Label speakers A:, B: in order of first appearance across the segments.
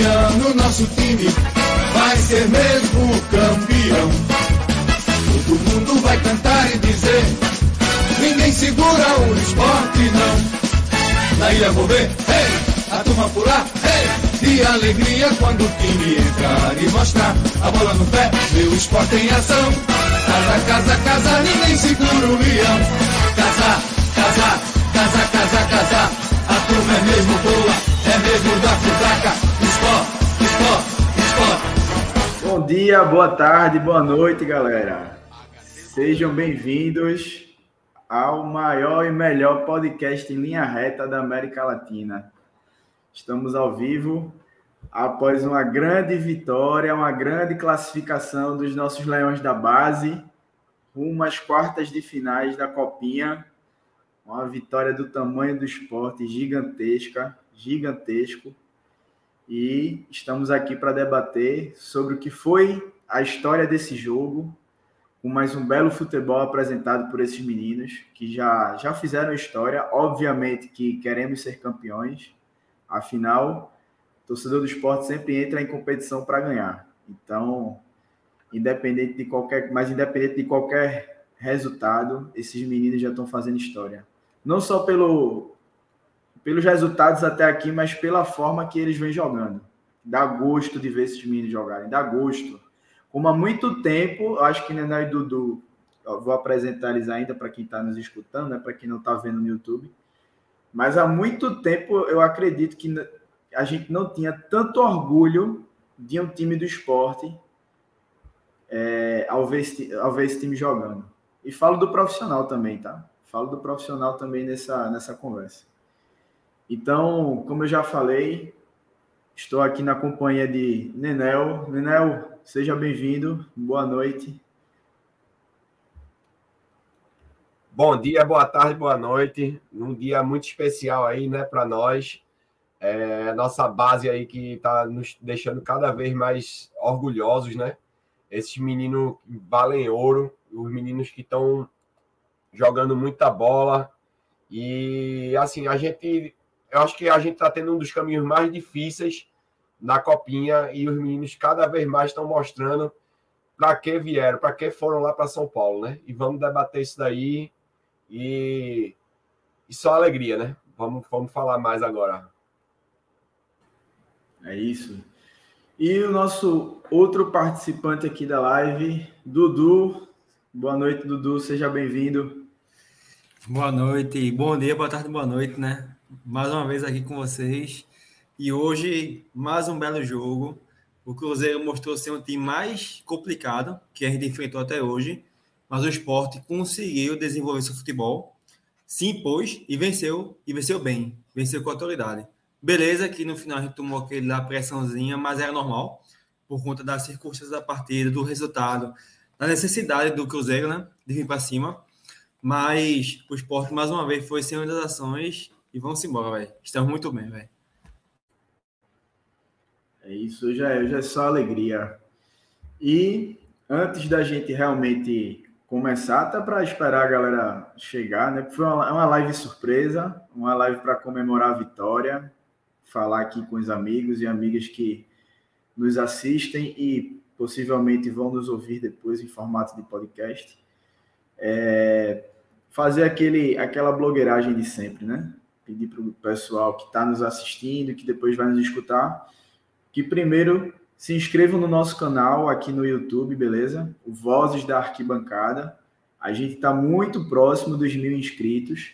A: ano nosso time vai ser mesmo campeão. Todo mundo vai cantar e dizer: ninguém segura o esporte, não. Na ilha vou ver, hey, a turma pular, hey, de alegria quando o time entrar e mostrar a bola no pé, meu esporte em ação. Casa, casa, casa, ninguém segura o leão. Casa, casa, casa, casa, casa, a turma é mesmo boa, é mesmo da futaca. Esporte, esporte, esporte.
B: Bom dia, boa tarde, boa noite, galera. Sejam bem-vindos ao maior e melhor podcast em linha reta da América Latina. Estamos ao vivo após uma grande vitória, uma grande classificação dos nossos Leões da Base, rumo às quartas de finais da Copinha. Uma vitória do tamanho do esporte gigantesca, gigantesco. E estamos aqui para debater sobre o que foi a história desse jogo, com mais um belo futebol apresentado por esses meninos que já, já fizeram história. Obviamente que queremos ser campeões, afinal, torcedor do esporte sempre entra em competição para ganhar. Então, independente de qualquer, mas independente de qualquer resultado, esses meninos já estão fazendo história. Não só pelo, pelos resultados até aqui, mas pela forma que eles vêm jogando. Dá gosto de ver esses meninos jogarem, dá gosto. Como há muito tempo, acho que Nené e Dudu, vou apresentar eles ainda para quem está nos escutando, né, para quem não está vendo no YouTube. Mas há muito tempo eu acredito que a gente não tinha tanto orgulho de um time do esporte é, ao, ver esse, ao ver esse time jogando. E falo do profissional também, tá? Falo do profissional também nessa, nessa conversa. Então, como eu já falei, estou aqui na companhia de Nenel. Nenel, seja bem-vindo. Boa noite.
C: Bom dia, boa tarde, boa noite. Num dia muito especial aí, né, para nós. É, nossa base aí que está nos deixando cada vez mais orgulhosos, né? Esses meninos valem ouro, os meninos que estão jogando muita bola. E assim, a gente eu acho que a gente está tendo um dos caminhos mais difíceis na copinha e os meninos cada vez mais estão mostrando para que vieram, para que foram lá para São Paulo, né? E vamos debater isso daí e, e só alegria, né? Vamos, vamos falar mais agora.
B: É isso. E o nosso outro participante aqui da live, Dudu. Boa noite, Dudu. Seja bem-vindo.
D: Boa noite, bom dia, boa tarde, boa noite, né? Mais uma vez aqui com vocês. E hoje, mais um belo jogo. O Cruzeiro mostrou ser um time mais complicado que a gente enfrentou até hoje, mas o esporte conseguiu desenvolver seu futebol, se impôs e venceu, e venceu bem, venceu com autoridade. Beleza que no final a gente tomou aquele pressãozinha, mas era normal, por conta das circunstâncias da partida, do resultado, da necessidade do Cruzeiro, né, de vir para cima. Mas o esporte, mais uma vez, foi sem das ações e vamos embora, velho. Estamos muito bem, velho.
B: É isso, já é, já é só alegria. E antes da gente realmente começar, até para esperar a galera chegar, né? Foi uma, uma live surpresa, uma live para comemorar a vitória, falar aqui com os amigos e amigas que nos assistem e possivelmente vão nos ouvir depois em formato de podcast. É, fazer aquele, aquela blogueiragem de sempre, né? Pedir para o pessoal que está nos assistindo, que depois vai nos escutar, que primeiro se inscrevam no nosso canal aqui no YouTube, beleza? O Vozes da Arquibancada. A gente está muito próximo dos mil inscritos,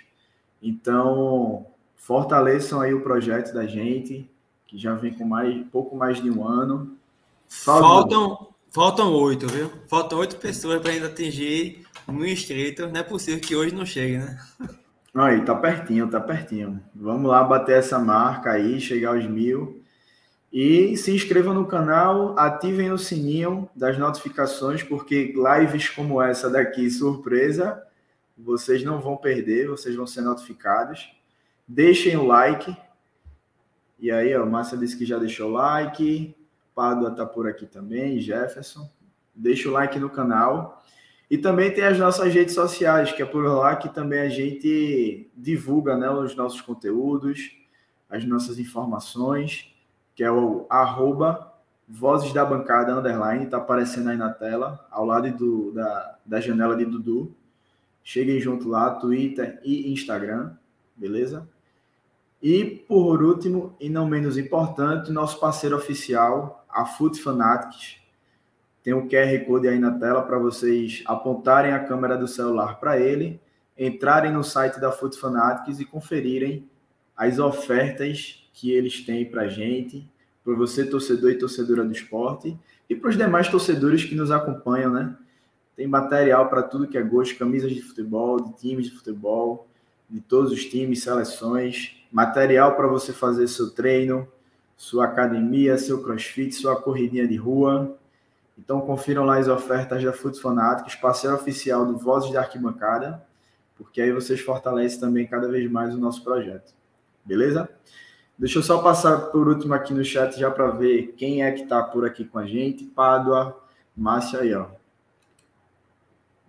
B: então fortaleçam aí o projeto da gente, que já vem com mais, pouco mais de um ano.
D: Faltam, faltam oito, viu? Faltam oito pessoas para ainda atingir mil inscritos. Não é possível que hoje não chegue, né?
B: Aí, tá pertinho, tá pertinho. Vamos lá bater essa marca aí, chegar aos mil. E se inscrevam no canal, ativem o sininho das notificações, porque lives como essa daqui, surpresa, vocês não vão perder, vocês vão ser notificados. Deixem o like. E aí, ó, Márcia disse que já deixou o like. Pádua tá por aqui também, Jefferson. Deixa o like no canal. E também tem as nossas redes sociais, que é por lá que também a gente divulga né, os nossos conteúdos, as nossas informações. que é o arroba Vozes da Bancada Underline, está aparecendo aí na tela, ao lado do, da, da janela de Dudu. Cheguem junto lá, Twitter e Instagram, beleza? E, por último, e não menos importante, nosso parceiro oficial, a Foot Fanatics. Tem um QR Code aí na tela para vocês apontarem a câmera do celular para ele, entrarem no site da Foot Fanatics e conferirem as ofertas que eles têm para gente, para você, torcedor e torcedora do esporte, e para os demais torcedores que nos acompanham, né? Tem material para tudo que é gosto, camisas de futebol, de times de futebol, de todos os times, seleções, material para você fazer seu treino, sua academia, seu crossfit, sua corridinha de rua. Então confiram lá as ofertas da Foot Fanatics, parceiro oficial do Vozes da Arquibancada, porque aí vocês fortalecem também cada vez mais o nosso projeto. Beleza? Deixa eu só passar por último aqui no chat já para ver quem é que está por aqui com a gente. Pádua, Márcia aí, ó.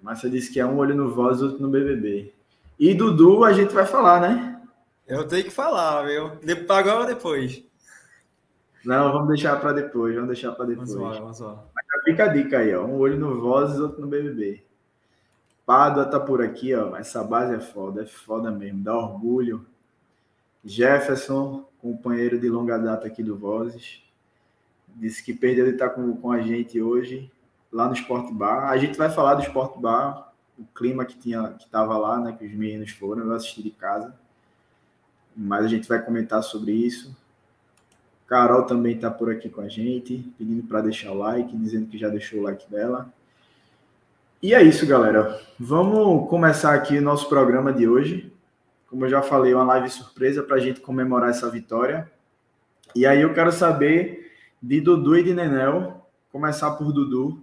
B: Márcia disse que é um olho no Voz, outro no BBB. E Dudu, a gente vai falar, né?
D: Eu tenho que falar, viu? Agora ou depois?
B: Não, vamos deixar para depois, vamos deixar para depois. Vamos lá, vamos lá. Fica a dica aí, ó. Um olho no Vozes, outro no BBB. Pádua tá por aqui, ó. Essa base é foda, é foda mesmo, dá orgulho. Jefferson, companheiro de longa data aqui do Vozes, disse que perdeu de estar com, com a gente hoje lá no Sport Bar. A gente vai falar do Sport Bar, o clima que tinha que estava lá, né, que os meninos foram, eu assisti de casa mas a gente vai comentar sobre isso. Carol também está por aqui com a gente, pedindo para deixar o like, dizendo que já deixou o like dela. E é isso, galera. Vamos começar aqui o nosso programa de hoje. Como eu já falei, uma live surpresa para a gente comemorar essa vitória. E aí eu quero saber de Dudu e de Nenel, começar por Dudu.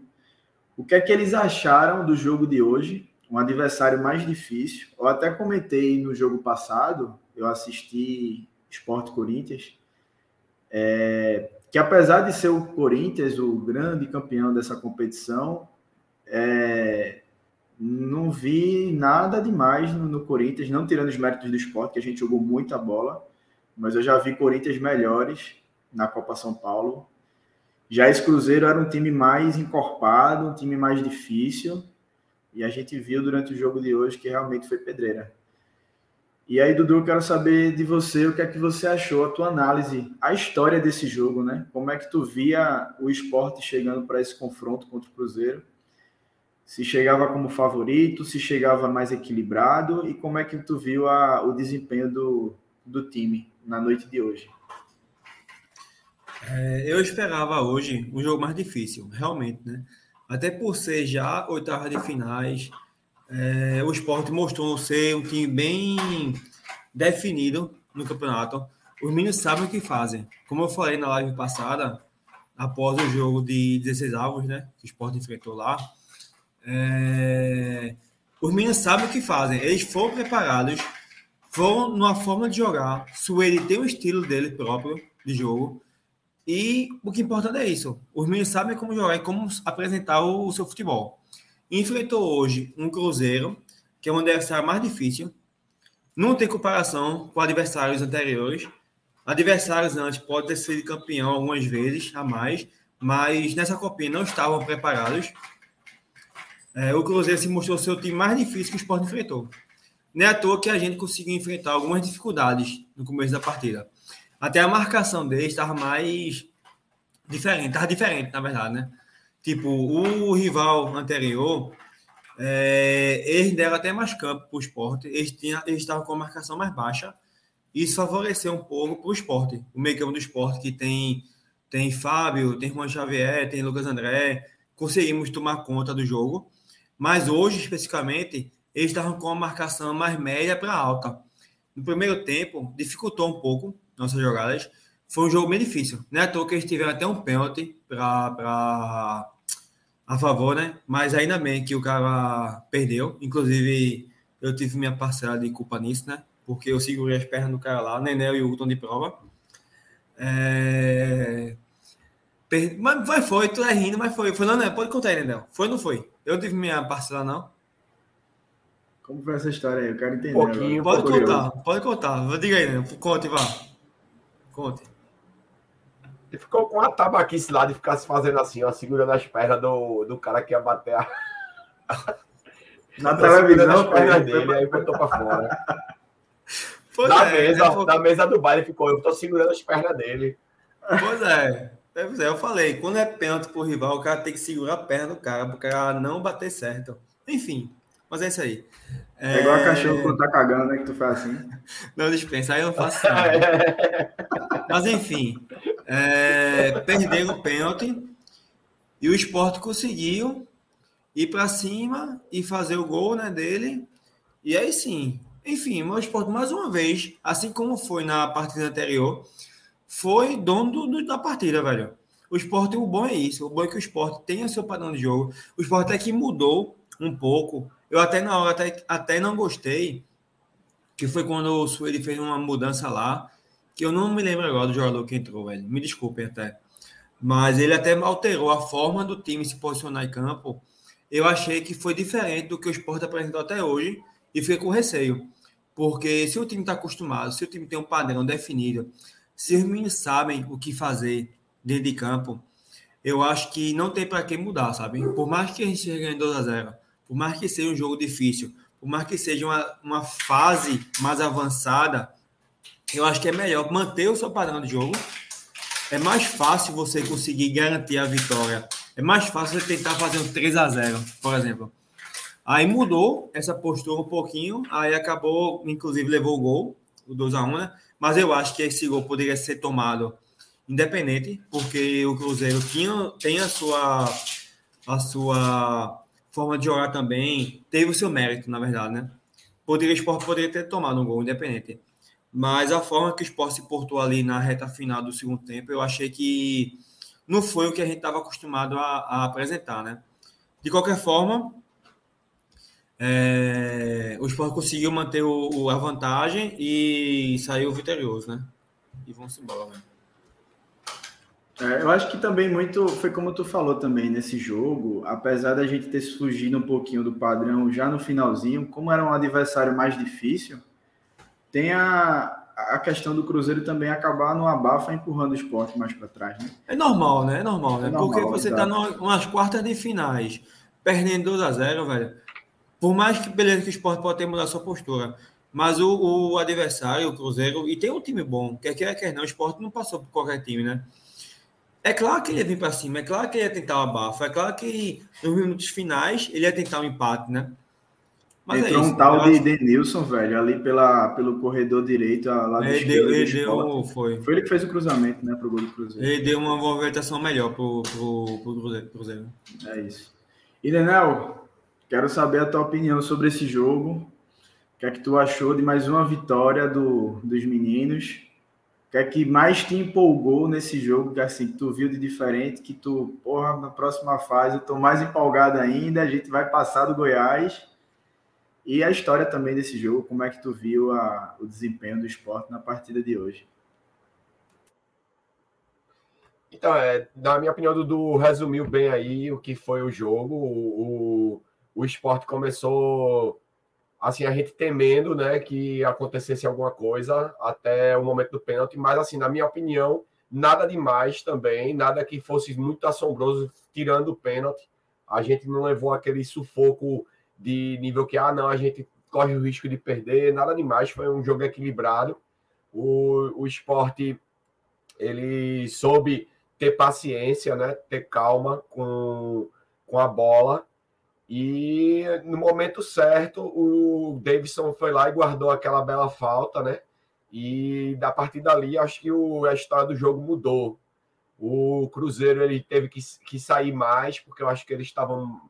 B: O que é que eles acharam do jogo de hoje? Um adversário mais difícil. Eu até comentei no jogo passado eu assisti Esporte Corinthians, é, que apesar de ser o Corinthians o grande campeão dessa competição, é, não vi nada demais no, no, Corinthians, não tirando os méritos do esporte, que a gente jogou muita bola, mas eu já vi Corinthians melhores na Copa São Paulo. Já esse Cruzeiro era um time mais encorpado, um time mais difícil, e a gente viu durante o jogo de hoje que realmente foi pedreira. E aí, Dudu, eu quero saber de você o que é que você achou, a tua análise, a história desse jogo, né? Como é que tu via o esporte chegando para esse confronto contra o Cruzeiro? Se chegava como favorito, se chegava mais equilibrado e como é que tu viu a, o desempenho do, do time na noite de hoje?
D: É, eu esperava hoje um jogo mais difícil, realmente, né? Até por ser já oitava de finais, é, o esporte mostrou ser um time bem definido no campeonato. Os meninos sabem o que fazem. Como eu falei na live passada, após o jogo de 16 avos, né? Que o esporte enfrentou lá. É, os meninos sabem o que fazem. Eles foram preparados, foram numa forma de jogar. Sueli tem um estilo dele próprio de jogo. E o que é importante é isso. Os meninos sabem como jogar e como apresentar o seu futebol enfrentou hoje um Cruzeiro, que é um adversário mais difícil. Não tem comparação com adversários anteriores. Adversários antes podem ter sido campeão algumas vezes a mais, mas nessa copinha não estavam preparados. É, o Cruzeiro se mostrou ser o time mais difícil que o Sport enfrentou. Não é à toa que a gente conseguiu enfrentar algumas dificuldades no começo da partida. Até a marcação deles estava mais diferente, estava diferente, na verdade, né? Tipo, o rival anterior, é, eles deram até mais campo para o esporte, eles, tinham, eles estavam com a marcação mais baixa, isso favoreceu um pouco para o esporte. O meio campo do esporte que tem, tem Fábio, tem Juan Xavier, tem Lucas André, conseguimos tomar conta do jogo, mas hoje, especificamente, eles estavam com a marcação mais média para alta. No primeiro tempo, dificultou um pouco nossas jogadas, foi um jogo bem difícil. Não é à toa que eles tiveram até um pênalti para a favor, né? Mas ainda bem que o cara perdeu. Inclusive, eu tive minha parcela de culpa nisso, né? Porque eu segurei as pernas do cara lá, Nenel e o Hilton de prova. É... Mas foi, foi, tu é rindo, mas foi. Foi não, não, pode contar aí, Nenel. Foi ou não foi? Eu tive minha parcela, não?
B: Como foi essa história aí? Eu quero entender.
D: Um pouquinho. Pode contar, pode contar. Diga aí, Nenel. Conte, vá. Conte.
C: Ele ficou com a tabaquice lá de ficar se fazendo assim, ó, segurando as pernas do, do cara que ia bater a.
B: Na televisão,
C: as pernas dele, aí botou pra fora.
D: Pois
C: na,
D: é,
C: mesa,
D: é,
C: na mesa do baile ficou, eu tô segurando as pernas dele.
D: Pois é. Pois é, eu falei, quando é pênalti pro rival, o cara tem que segurar a perna do cara, pro cara não bater certo. Enfim, mas é isso aí.
B: É, igual a cachorro quando tá cagando, né? Que tu faz assim.
D: Não dispensa, aí eu não faço nada. mas enfim, é, perderam o pênalti e o esporte conseguiu ir para cima e fazer o gol né, dele. E aí sim, enfim, o esporte mais uma vez, assim como foi na partida anterior, foi dono do, do, da partida, velho. O esporte, o bom é isso. O bom é que o esporte tem o seu padrão de jogo. O esporte é que mudou um pouco. Eu até na hora até, até não gostei, que foi quando o Sueli fez uma mudança lá, que eu não me lembro agora do jogador que entrou, velho. Me desculpem até. Mas ele até alterou a forma do time se posicionar em campo. Eu achei que foi diferente do que o esporte apresentou até hoje e fiquei com receio. Porque se o time está acostumado, se o time tem um padrão definido, se os meninos sabem o que fazer dentro de campo, eu acho que não tem para que mudar, sabe? Por mais que a gente ganhe 2 a 0 por mais que seja um jogo difícil, por mais que seja uma, uma fase mais avançada, eu acho que é melhor manter o seu padrão de jogo. É mais fácil você conseguir garantir a vitória. É mais fácil você tentar fazer um 3 a 0 por exemplo. Aí mudou essa postura um pouquinho, aí acabou, inclusive levou o gol, o 2 a 1 né? Mas eu acho que esse gol poderia ser tomado independente, porque o Cruzeiro tinha, tem a sua, a sua forma de jogar também, teve o seu mérito, na verdade, né? Poderia, o esporte poderia ter tomado um gol independente. Mas a forma que o esporte se portou ali na reta final do segundo tempo, eu achei que não foi o que a gente estava acostumado a, a, apresentar, né? De qualquer forma, é, o esporte conseguiu manter o, a vantagem e saiu vitorioso, né? E vamos embora, né?
B: É, eu acho que também muito foi como tu falou também nesse jogo, apesar da gente ter fugido um pouquinho do padrão já no finalzinho, como era um adversário mais difícil, tem a, a questão do Cruzeiro também acabar no abafa empurrando o esporte mais para trás, né?
D: É normal, né? É normal, né? É normal, Porque você tá exato. tá nas quartas de finais, perdendo 2 a 0 velho. Por mais que beleza que o esporte pode ter mudado sua postura, mas o, o adversário, o Cruzeiro, e tem um time bom, quer queira, quer não, o esporte não passou por qualquer time, né? É claro que ele ia vir para cima, é claro que ele ia tentar o abafo, é claro que nos minutos finais ele ia tentar um empate, né?
B: Mas é Entrou é isso, um tal de Denilson, velho, ali pela, pelo corredor direito, lá do
D: ele deu, ele deu, foi.
B: foi ele que fez o cruzamento, né, pro gol do Cruzeiro.
D: Ele deu uma movimentação melhor pro, pro, pro Cruzeiro.
B: É isso. E, Denel, quero saber a tua opinião sobre esse jogo. O que é que tu achou de mais uma vitória do, dos meninos? O que é que mais te empolgou nesse jogo, que assim, tu viu de diferente, que tu, porra, na próxima fase eu tô mais empolgado ainda, a gente vai passar do Goiás. E a história também desse jogo, como é que tu viu a, o desempenho do esporte na partida de hoje?
C: Então, é, na minha opinião, Dudu resumiu bem aí o que foi o jogo. O, o, o esporte começou assim, a gente temendo, né, que acontecesse alguma coisa até o momento do pênalti, mas assim, na minha opinião, nada demais também, nada que fosse muito assombroso tirando o pênalti. A gente não levou aquele sufoco de nível que ah, não, a gente corre o risco de perder, nada demais, foi um jogo equilibrado. O, o esporte ele soube ter paciência, né, ter calma com, com a bola e no momento certo, o Davidson foi lá e guardou aquela bela falta, né? E da partir dali, acho que o, a história do jogo mudou. O Cruzeiro ele teve que, que sair mais, porque eu acho que eles estavam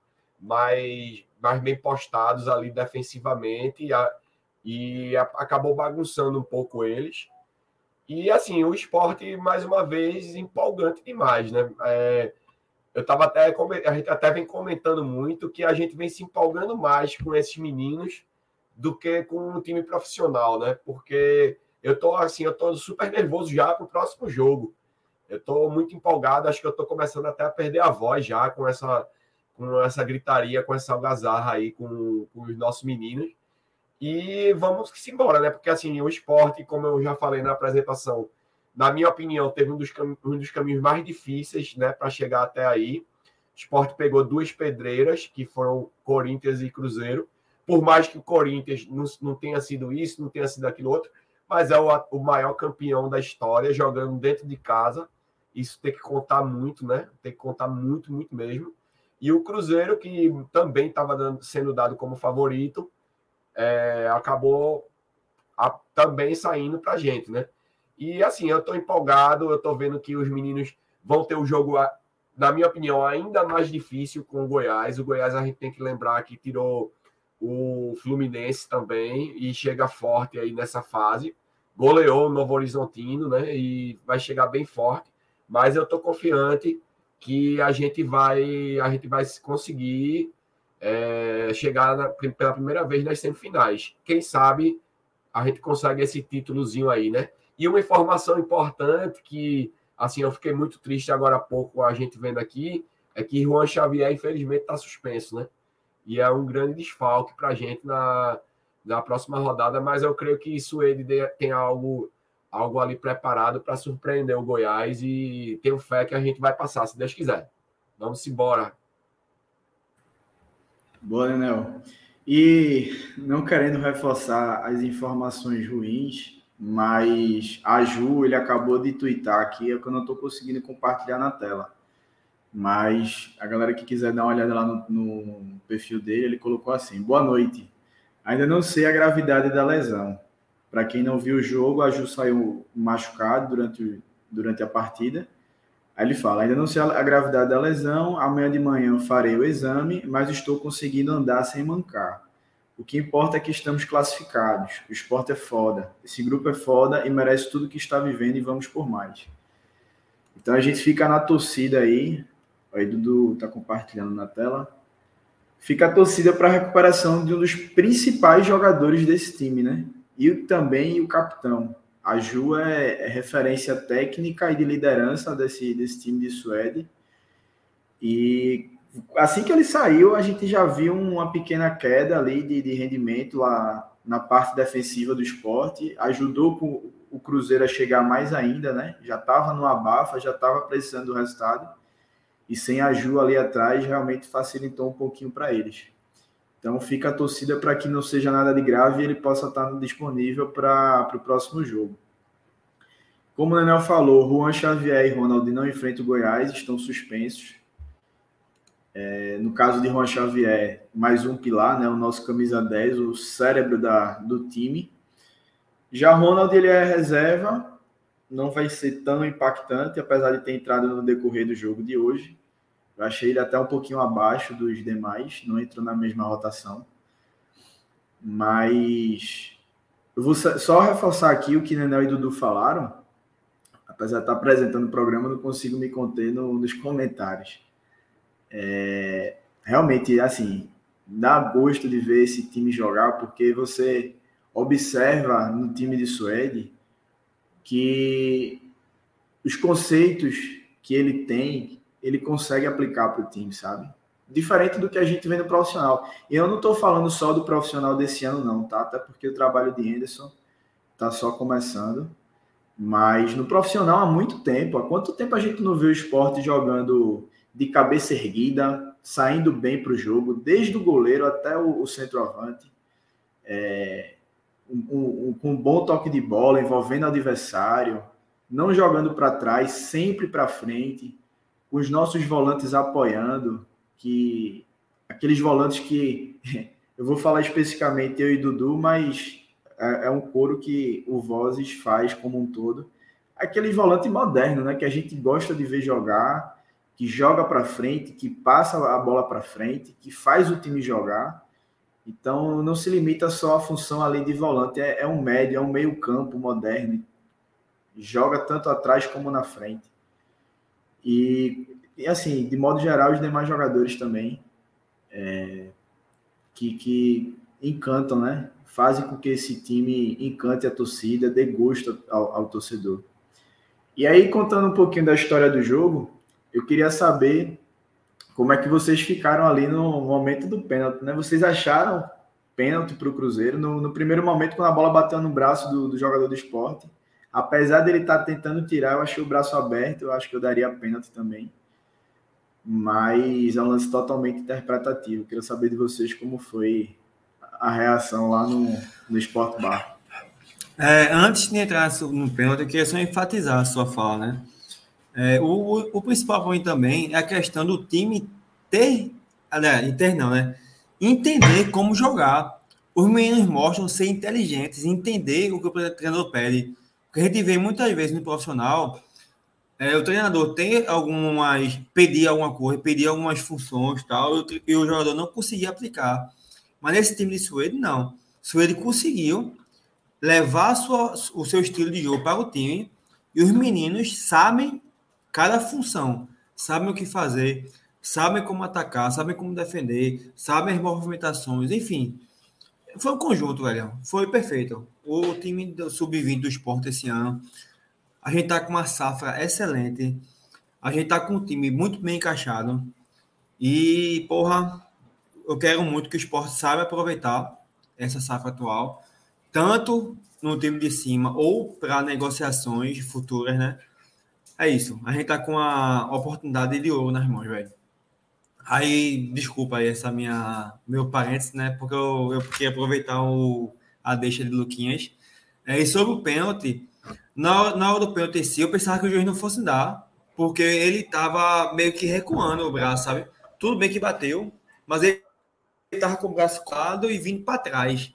C: mais, mais bem postados ali defensivamente e, a, e a, acabou bagunçando um pouco eles. E assim, o esporte, mais uma vez, empolgante demais, né? É, eu estava até a gente até vem comentando muito que a gente vem se empolgando mais com esses meninos do que com o time profissional, né? Porque eu tô assim, eu tô super nervoso já para o próximo jogo. Eu tô muito empolgado, acho que eu tô começando até a perder a voz já com essa com essa gritaria, com essa algazarra aí com, com os nossos meninos. E vamos que se embora, né? Porque assim, o esporte, como eu já falei na apresentação, na minha opinião, teve um dos, um dos caminhos mais difíceis né, para chegar até aí. O esporte pegou duas pedreiras, que foram Corinthians e Cruzeiro. Por mais que o Corinthians não, não tenha sido isso, não tenha sido aquilo outro, mas é o, o maior campeão da história, jogando dentro de casa. Isso tem que contar muito, né? Tem que contar muito, muito mesmo. E o Cruzeiro, que também estava sendo dado como favorito, é, acabou a, também saindo para a gente, né? E assim, eu estou empolgado, eu estou vendo que os meninos vão ter o jogo, na minha opinião, ainda mais difícil com o Goiás. O Goiás a gente tem que lembrar que tirou o Fluminense também e chega forte aí nessa fase. Goleou o Novo Horizontino, né? E vai chegar bem forte. Mas eu estou confiante que a gente vai, a gente vai conseguir é, chegar na, pela primeira vez nas semifinais. Quem sabe a gente consegue esse títulozinho aí, né? E uma informação importante que, assim, eu fiquei muito triste agora há pouco a gente vendo aqui, é que Juan Xavier, infelizmente, está suspenso, né? E é um grande desfalque para a gente na, na próxima rodada, mas eu creio que isso ele tem algo, algo ali preparado para surpreender o Goiás e tenho fé que a gente vai passar, se Deus quiser. Vamos embora.
B: Boa, Daniel. E não querendo reforçar as informações ruins, mas a Ju, ele acabou de twittar aqui, é que eu não estou conseguindo compartilhar na tela. Mas a galera que quiser dar uma olhada lá no, no, perfil dele, ele colocou assim: Boa noite. Ainda não sei a gravidade da lesão. Para quem não viu o jogo, a Ju saiu machucado durante, durante a partida. Aí ele fala: Ainda não sei a gravidade da lesão. Amanhã de manhã farei o exame, mas estou conseguindo andar sem mancar. O que importa é que estamos classificados. O esporte é foda. Esse grupo é foda e merece tudo que está vivendo e vamos por mais. Então a gente fica na torcida aí. Aí Dudu está compartilhando na tela. Fica a torcida para a recuperação de um dos principais jogadores desse time, né? E também o capitão. A Ju é, é referência técnica e de liderança desse, desse time de Suede. E assim que ele saiu, a gente já viu uma pequena queda ali de, de rendimento lá na parte defensiva do esporte. Ajudou o Cruzeiro a chegar mais ainda, né? Já estava no abafa, já estava precisando do resultado. E sem a Ju ali atrás, realmente facilitou um pouquinho para eles. Então fica a torcida para que não seja nada de grave e ele possa estar disponível para o próximo jogo. Como o Daniel falou, Juan Xavier e Ronald não enfrentam o Goiás, estão suspensos. É, no caso de Juan Xavier, mais um pilar, né, o nosso camisa 10, o cérebro da, do time. Já Ronald, ele é reserva, não vai ser tão impactante, apesar de ter entrado no decorrer do jogo de hoje. Eu achei ele até um pouquinho abaixo dos demais, não entrou na mesma rotação. Mas eu vou só reforçar aqui o que Nenel e Dudu falaram. Apesar de estar apresentando o programa, não consigo me conter no, nos comentários. É, realmente, assim, dá gosto de ver esse time jogar, porque você observa no time de Suede que os conceitos que ele tem, ele consegue aplicar para o time, sabe? Diferente do que a gente vê no profissional. E eu não estou falando só do profissional desse ano, não, tá? Até porque o trabalho de Henderson está só começando. Mas no profissional há muito tempo. Há quanto tempo a gente não vê o esporte jogando de cabeça erguida, saindo bem para o jogo, desde o goleiro até o, o centroavante, é, um, um, com um bom toque de bola, envolvendo o adversário, não jogando para trás, sempre para frente, os nossos volantes apoiando, que aqueles volantes que eu vou falar especificamente eu e Dudu, mas é, é um coro que o Vozes faz como um todo. Aquele volante moderno, né, que a gente gosta de ver jogar, que joga para frente, que passa a bola para frente, que faz o time jogar. Então, não se limita só à função ali de volante, é, é um médio, é um meio-campo moderno. Joga tanto atrás como na frente. E, e, assim, de modo geral, os demais jogadores também é, que, que encantam, né? Fazem com que esse time encante a torcida, dê gosto ao, ao torcedor. E aí, contando um pouquinho da história do jogo, eu queria saber como é que vocês ficaram ali no momento do pênalti, né? Vocês acharam pênalti para o Cruzeiro no, no, primeiro momento quando a bola bateu no braço do, do, jogador do esporte? Apesar dele estar tá tentando tirar, eu achei o braço aberto, eu acho que eu daria pênalti também. Mas é um lance totalmente interpretativo. Queria saber de vocês como foi a reação lá no, no Sport Bar.
D: É, antes de entrar no pênalti, eu queria só enfatizar a sua fala, né? É, o, o principal ponto também é a questão do time ter, aliás, ter não, né? Entender como jogar. Os meninos mostram ser inteligentes, entender o que o treinador pede. Porque a gente vê muitas vezes no profissional, é, o treinador tem algumas, pedir alguma coisa, pedir algumas funções tal, e, e o jogador não conseguia aplicar. Mas nesse time de Suede, não. Suede conseguiu levar sua, o seu estilo de jogo para o time e os meninos sabem cada função, sabem o que fazer, sabem como atacar, sabem como defender, sabem as movimentações, enfim. Foi um conjunto, velho. Foi perfeito. O time do sub-20 do esporte esse ano, a gente tá com uma safra excelente. A gente tá com um time muito bem encaixado. E, porra, eu quero muito que o esporte saiba aproveitar essa safra atual, tanto no time de cima ou para negociações futuras, né? É isso. A gente tá com a oportunidade de ouro nas mãos, velho. Aí, desculpa aí essa minha meu parênteses, né? Porque eu, eu queria aproveitar o, a deixa de Luquinhas. É, e sobre o pênalti, na, na hora do pênalti em si, eu pensava que o juiz não fosse dar, porque ele tava meio que recuando o braço, sabe? Tudo bem que bateu, mas ele ele estava com o braço colado e vindo para trás.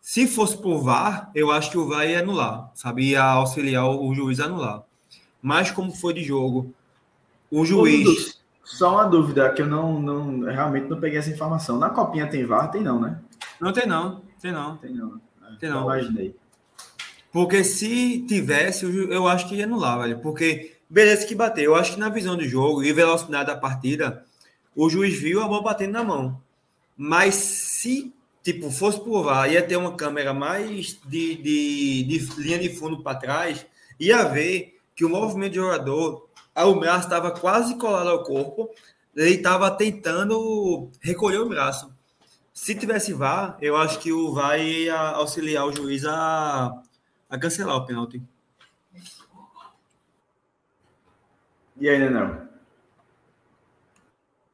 D: Se fosse por VAR, eu acho que o VAR ia anular, sabe? Ia auxiliar o juiz a anular. Mas como foi de jogo, o juiz.
B: Só uma dúvida, que eu não, não realmente não peguei essa informação. Na copinha tem VAR? Tem não, né?
D: Não tem não, tem não.
B: Tem não.
D: É, tem não.
B: Imaginei.
D: Porque se tivesse, eu acho que ia anular, velho. Porque, beleza que bateu. Eu acho que na visão do jogo e velocidade da partida, o juiz viu a bola batendo na mão. Mas se tipo fosse provar, ia ter uma câmera mais de, de, de linha de fundo para trás, ia ver que o movimento do jogador, o braço estava quase colado ao corpo, ele estava tentando recolher o braço. Se tivesse VAR, eu acho que o VAR ia auxiliar o juiz a, a cancelar o pênalti.
B: E aí, Nenão?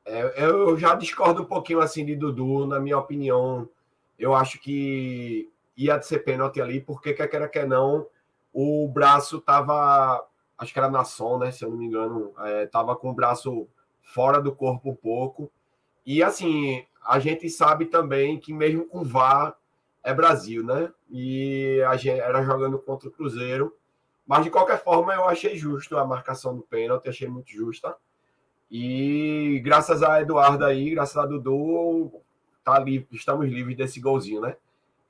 C: É, eu já discordo um pouquinho assim de Dudu, na minha opinião. Eu acho que ia ser pênalti ali, porque quer queira que não, o braço tava, acho que era na som, né? Se eu não me engano, é, tava com o braço fora do corpo um pouco. E assim, a gente sabe também que mesmo com VAR é Brasil, né? E a gente era jogando contra o Cruzeiro. Mas de qualquer forma, eu achei justo a marcação do pênalti, achei muito justa. E graças a Eduardo aí, graças a Dudu, tá livre, estamos livres desse golzinho, né?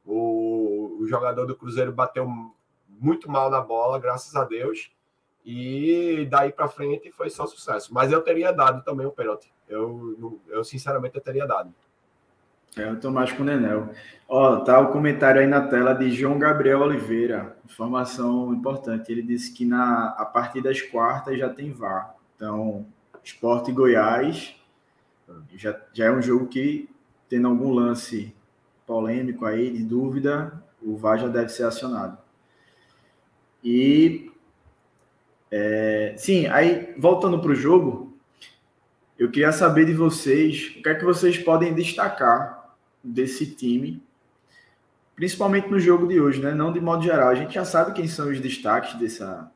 C: O, o jogador do Cruzeiro bateu muito mal na bola, graças a Deus. E daí para frente foi só sucesso. Mas eu teria dado também o pênalti. Eu, eu sinceramente eu teria dado.
B: É, eu tô mais com o Nenel. Ó, tá o comentário aí na tela de João Gabriel Oliveira. Informação importante. Ele disse que na, a partir das quartas já tem VAR. Então, Esporte Goiás já, já é um jogo que, tendo algum lance polêmico aí, de dúvida, o VAR já deve ser acionado. E, é, sim, aí, voltando para o jogo, eu queria saber de vocês, o que é que vocês podem destacar desse time, principalmente no jogo de hoje, né? Não de modo geral. A gente já sabe quem são os destaques dessa,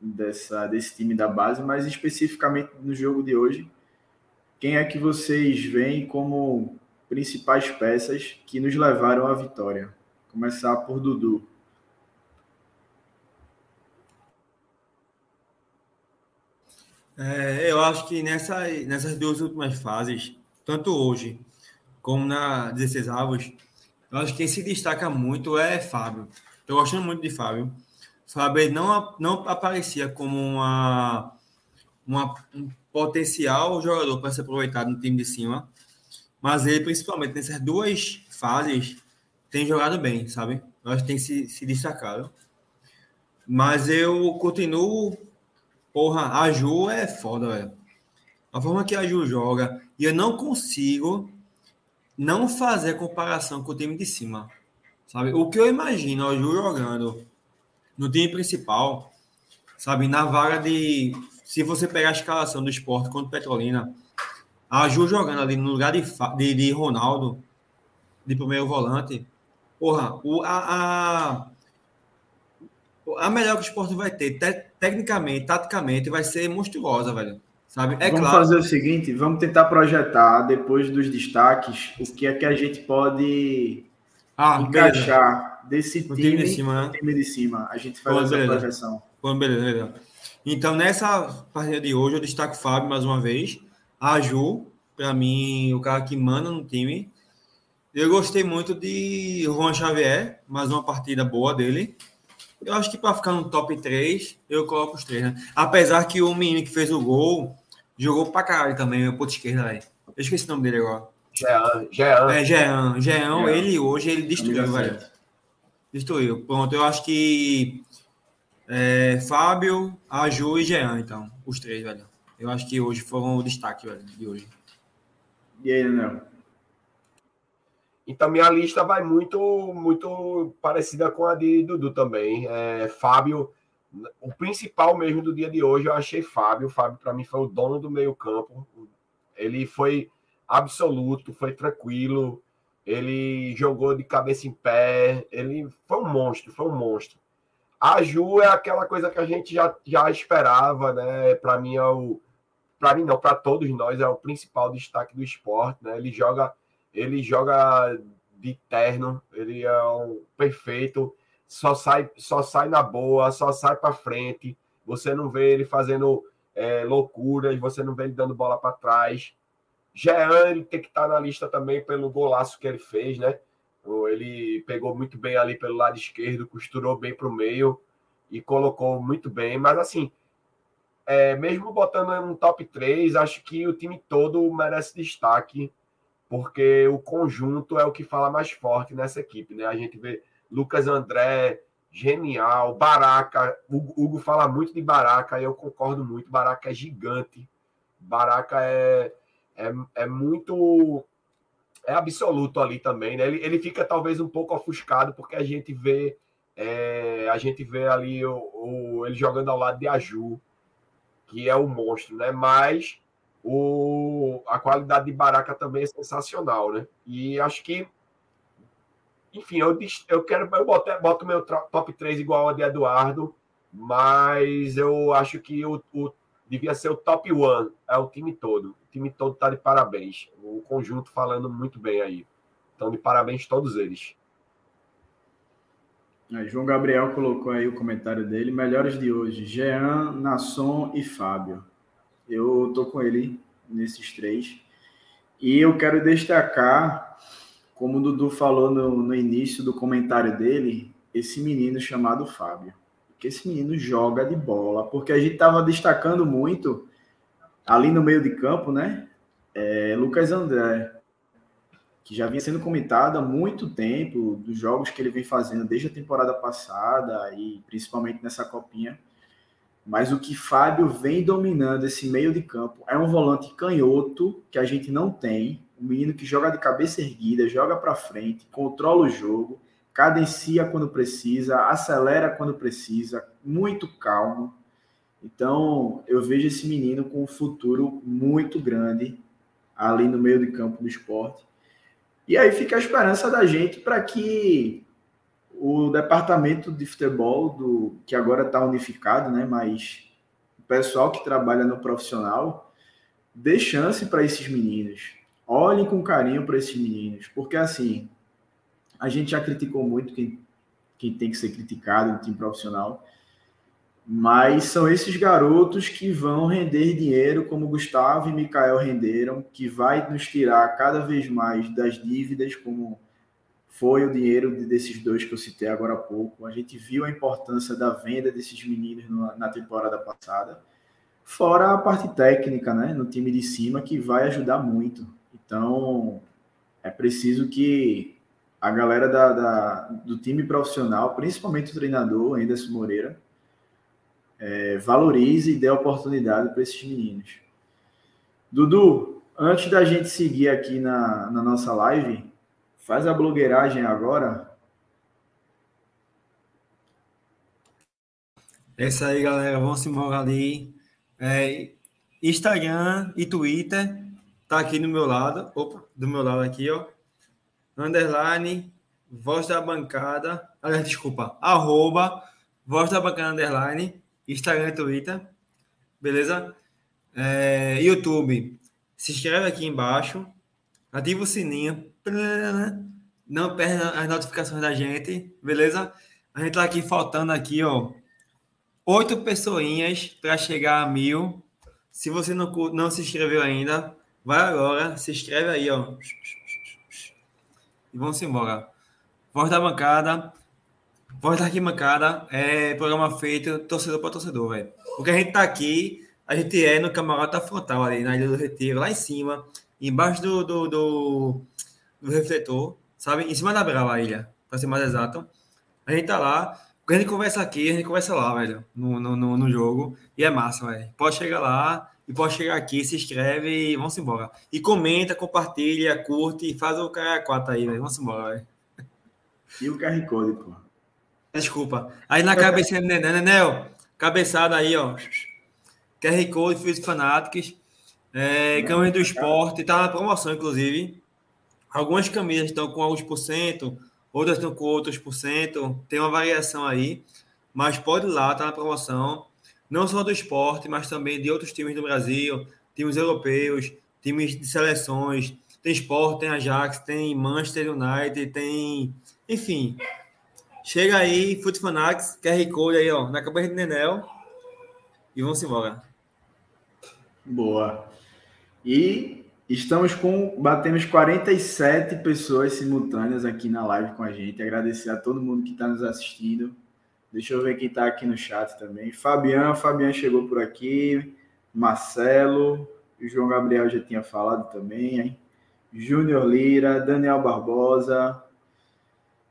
B: dessa, desse time da base, mas especificamente no jogo de hoje, quem é que vocês veem como principais peças que nos levaram à vitória? Começar por Dudu.
D: É, eu acho que nessa, nessas duas últimas fases, tanto hoje como na 16 avos, eu acho que quem se destaca muito é Fábio. Estou gostando muito de Fábio. Fábio não, não aparecia como uma, uma, um potencial jogador para ser aproveitado no time de cima, mas ele, principalmente nessas duas fases, tem jogado bem, sabe? Eu acho que tem se, se destacado. Mas eu continuo. Porra, a Ju é foda, velho. A forma que a Ju joga, e eu não consigo não fazer comparação com o time de cima. Sabe? O que eu imagino a Ju jogando no time principal, sabe, na vaga de. Se você pegar a escalação do esporte contra o Petrolina, a Ju jogando ali no lugar de, de, de Ronaldo, de primeiro volante, porra, o, a, a, a melhor que o esporte vai ter, te, tecnicamente, taticamente, vai ser monstruosa, velho. Sabe?
B: É vamos claro. fazer o seguinte, vamos tentar projetar, depois dos destaques, o que é que a gente pode ah, encaixar beleza. desse time, time, de cima, né? time de cima. A gente faz Pô, essa beleza. projeção.
D: Pô, beleza, beleza. Então, nessa partida de hoje, eu destaco o Fábio mais uma vez. A Ju, para mim, o cara que manda no time. Eu gostei muito de Juan Xavier, mais uma partida boa dele. Eu acho que para ficar no top 3, eu coloco os três, né? Apesar que o menino que fez o gol jogou pra caralho também, o ponto esquerdo aí. Eu esqueci o nome dele agora.
C: Jean. Jean.
D: É, Jean. Jean, ele hoje, ele destruiu, velho. Destruiu. Pronto, eu acho que é, Fábio, Aju e Jean, então. Os três, velho. Eu acho que hoje foram o destaque, velho, de hoje.
B: E aí, Daniel?
C: Então, minha lista vai muito muito parecida com a de Dudu também. É, Fábio, o principal mesmo do dia de hoje, eu achei Fábio. Fábio, para mim, foi o dono do meio-campo. Ele foi absoluto, foi tranquilo. Ele jogou de cabeça em pé. Ele foi um monstro, foi um monstro. A Ju é aquela coisa que a gente já, já esperava, né? Para mim é o para mim não, para todos nós é o principal destaque do esporte, né? Ele joga, ele joga de terno, ele é um perfeito, só sai, só sai na boa, só sai para frente. Você não vê ele fazendo é, loucuras, você não vê ele dando bola para trás. Jean, tem que estar tá na lista também pelo golaço que ele fez, né? Ele pegou muito bem ali pelo lado esquerdo, costurou bem para o meio e colocou muito bem. Mas assim, é, mesmo botando um top 3, acho que o time todo merece destaque, porque o conjunto é o que fala mais forte nessa equipe, né? A gente vê Lucas André, genial, Baraca, o Hugo fala muito de Baraca, e eu concordo muito, Baraca é gigante, Baraca é, é, é muito é absoluto ali também, né? Ele, ele fica talvez um pouco ofuscado porque a gente vê é, a gente vê ali o, o, ele jogando ao lado de Aju, que é o monstro, né? Mas o, a qualidade de Baraka também é sensacional, né? E acho que, enfim, eu, eu quero, eu boto, boto meu top 3 igual a de Eduardo, mas eu acho que o, o devia ser o top 1, é o time todo. O time todo tá de parabéns. O conjunto falando muito bem aí. Então, de parabéns todos eles.
B: João Gabriel colocou aí o comentário dele. Melhores de hoje: Jean, Nasson e Fábio. Eu tô com ele nesses três. E eu quero destacar, como o Dudu falou no, no início do comentário dele, esse menino chamado Fábio. Porque esse menino joga de bola. Porque a gente estava destacando muito ali no meio de campo, né? É, Lucas André que já vinha sendo comentado há muito tempo, dos jogos que ele vem fazendo desde a temporada passada e principalmente nessa copinha. Mas o que Fábio vem dominando esse meio de campo é um volante canhoto que a gente não tem, um menino que joga de cabeça erguida, joga para frente, controla o jogo, cadencia quando precisa, acelera quando precisa, muito calmo. Então, eu vejo esse menino com um futuro muito grande ali no meio de campo do esporte. E aí fica a esperança da gente para que o departamento de futebol, do, que agora está unificado, né, mas o pessoal que trabalha no profissional, dê chance para esses meninos. Olhem com carinho para esses meninos, porque assim, a gente já criticou muito quem, quem tem que ser criticado no time profissional, mas são esses garotos que vão render dinheiro, como Gustavo e Mikael renderam, que vai nos tirar cada vez mais das dívidas, como foi o dinheiro desses dois que eu citei agora há pouco. A gente viu a importância da venda desses meninos na temporada passada, fora a parte técnica, né, no time de cima, que vai ajudar muito. Então, é preciso que a galera da, da do time profissional, principalmente o treinador, Anderson Moreira, é, valorize e dê oportunidade para esses meninos. Dudu, antes da gente seguir aqui na, na nossa live, faz a blogueiragem agora
D: É isso aí, galera. Vamos embora ali. É, Instagram e Twitter tá aqui no meu lado. Opa, do meu lado aqui, ó. Underline, voz da bancada. Aliás, desculpa. Arroba, voz da bancada, underline. Instagram e Twitter. Beleza? É, YouTube. Se inscreve aqui embaixo. Ativa o sininho. Não perda as notificações da gente. Beleza? A gente tá aqui faltando aqui, ó oito pessoinhas para chegar a mil. Se você não, não se inscreveu ainda, vai agora, se inscreve aí, ó. E vamos embora. Voz da bancada. Voz da arquibancada é programa feito torcedor para torcedor, velho. Porque a gente tá aqui, a gente é no camarote frontal ali, na Ilha do Retiro, lá em cima, embaixo do, do, do, do refletor, sabe? Em cima da Brava, a ilha, para ser mais exato. A gente tá lá, a gente conversa aqui, a gente conversa lá, velho, no, no, no jogo. E é massa, velho. Pode chegar lá e pode chegar aqui, se inscreve e vamos embora. E comenta, compartilha, curte e faz o cara 4 aí, velho. Vamos embora, velho.
B: E o QR Code, pô.
D: Desculpa. Aí na cabeça do Nenel, Nenel, cabeçada aí, ó. QR Code, Fios Fanáticos. É, camisa do esporte, tá na promoção, inclusive. Algumas camisas estão com alguns por cento, outras estão com outros por cento, tem uma variação aí, mas pode ir lá, tá na promoção, não só do esporte, mas também de outros times do Brasil, times europeus, times de seleções, tem esporte, tem Ajax, tem Manchester United, tem, enfim, chega aí, Foot Fanatics, QR Code aí, ó, na cabeça de Nenel, e vamos embora.
B: Boa. E Estamos com. Batemos 47 pessoas simultâneas aqui na live com a gente. Agradecer a todo mundo que está nos assistindo. Deixa eu ver quem está aqui no chat também. Fabiano, Fabiano chegou por aqui. Marcelo, João Gabriel já tinha falado também, hein? Júnior Lira, Daniel Barbosa,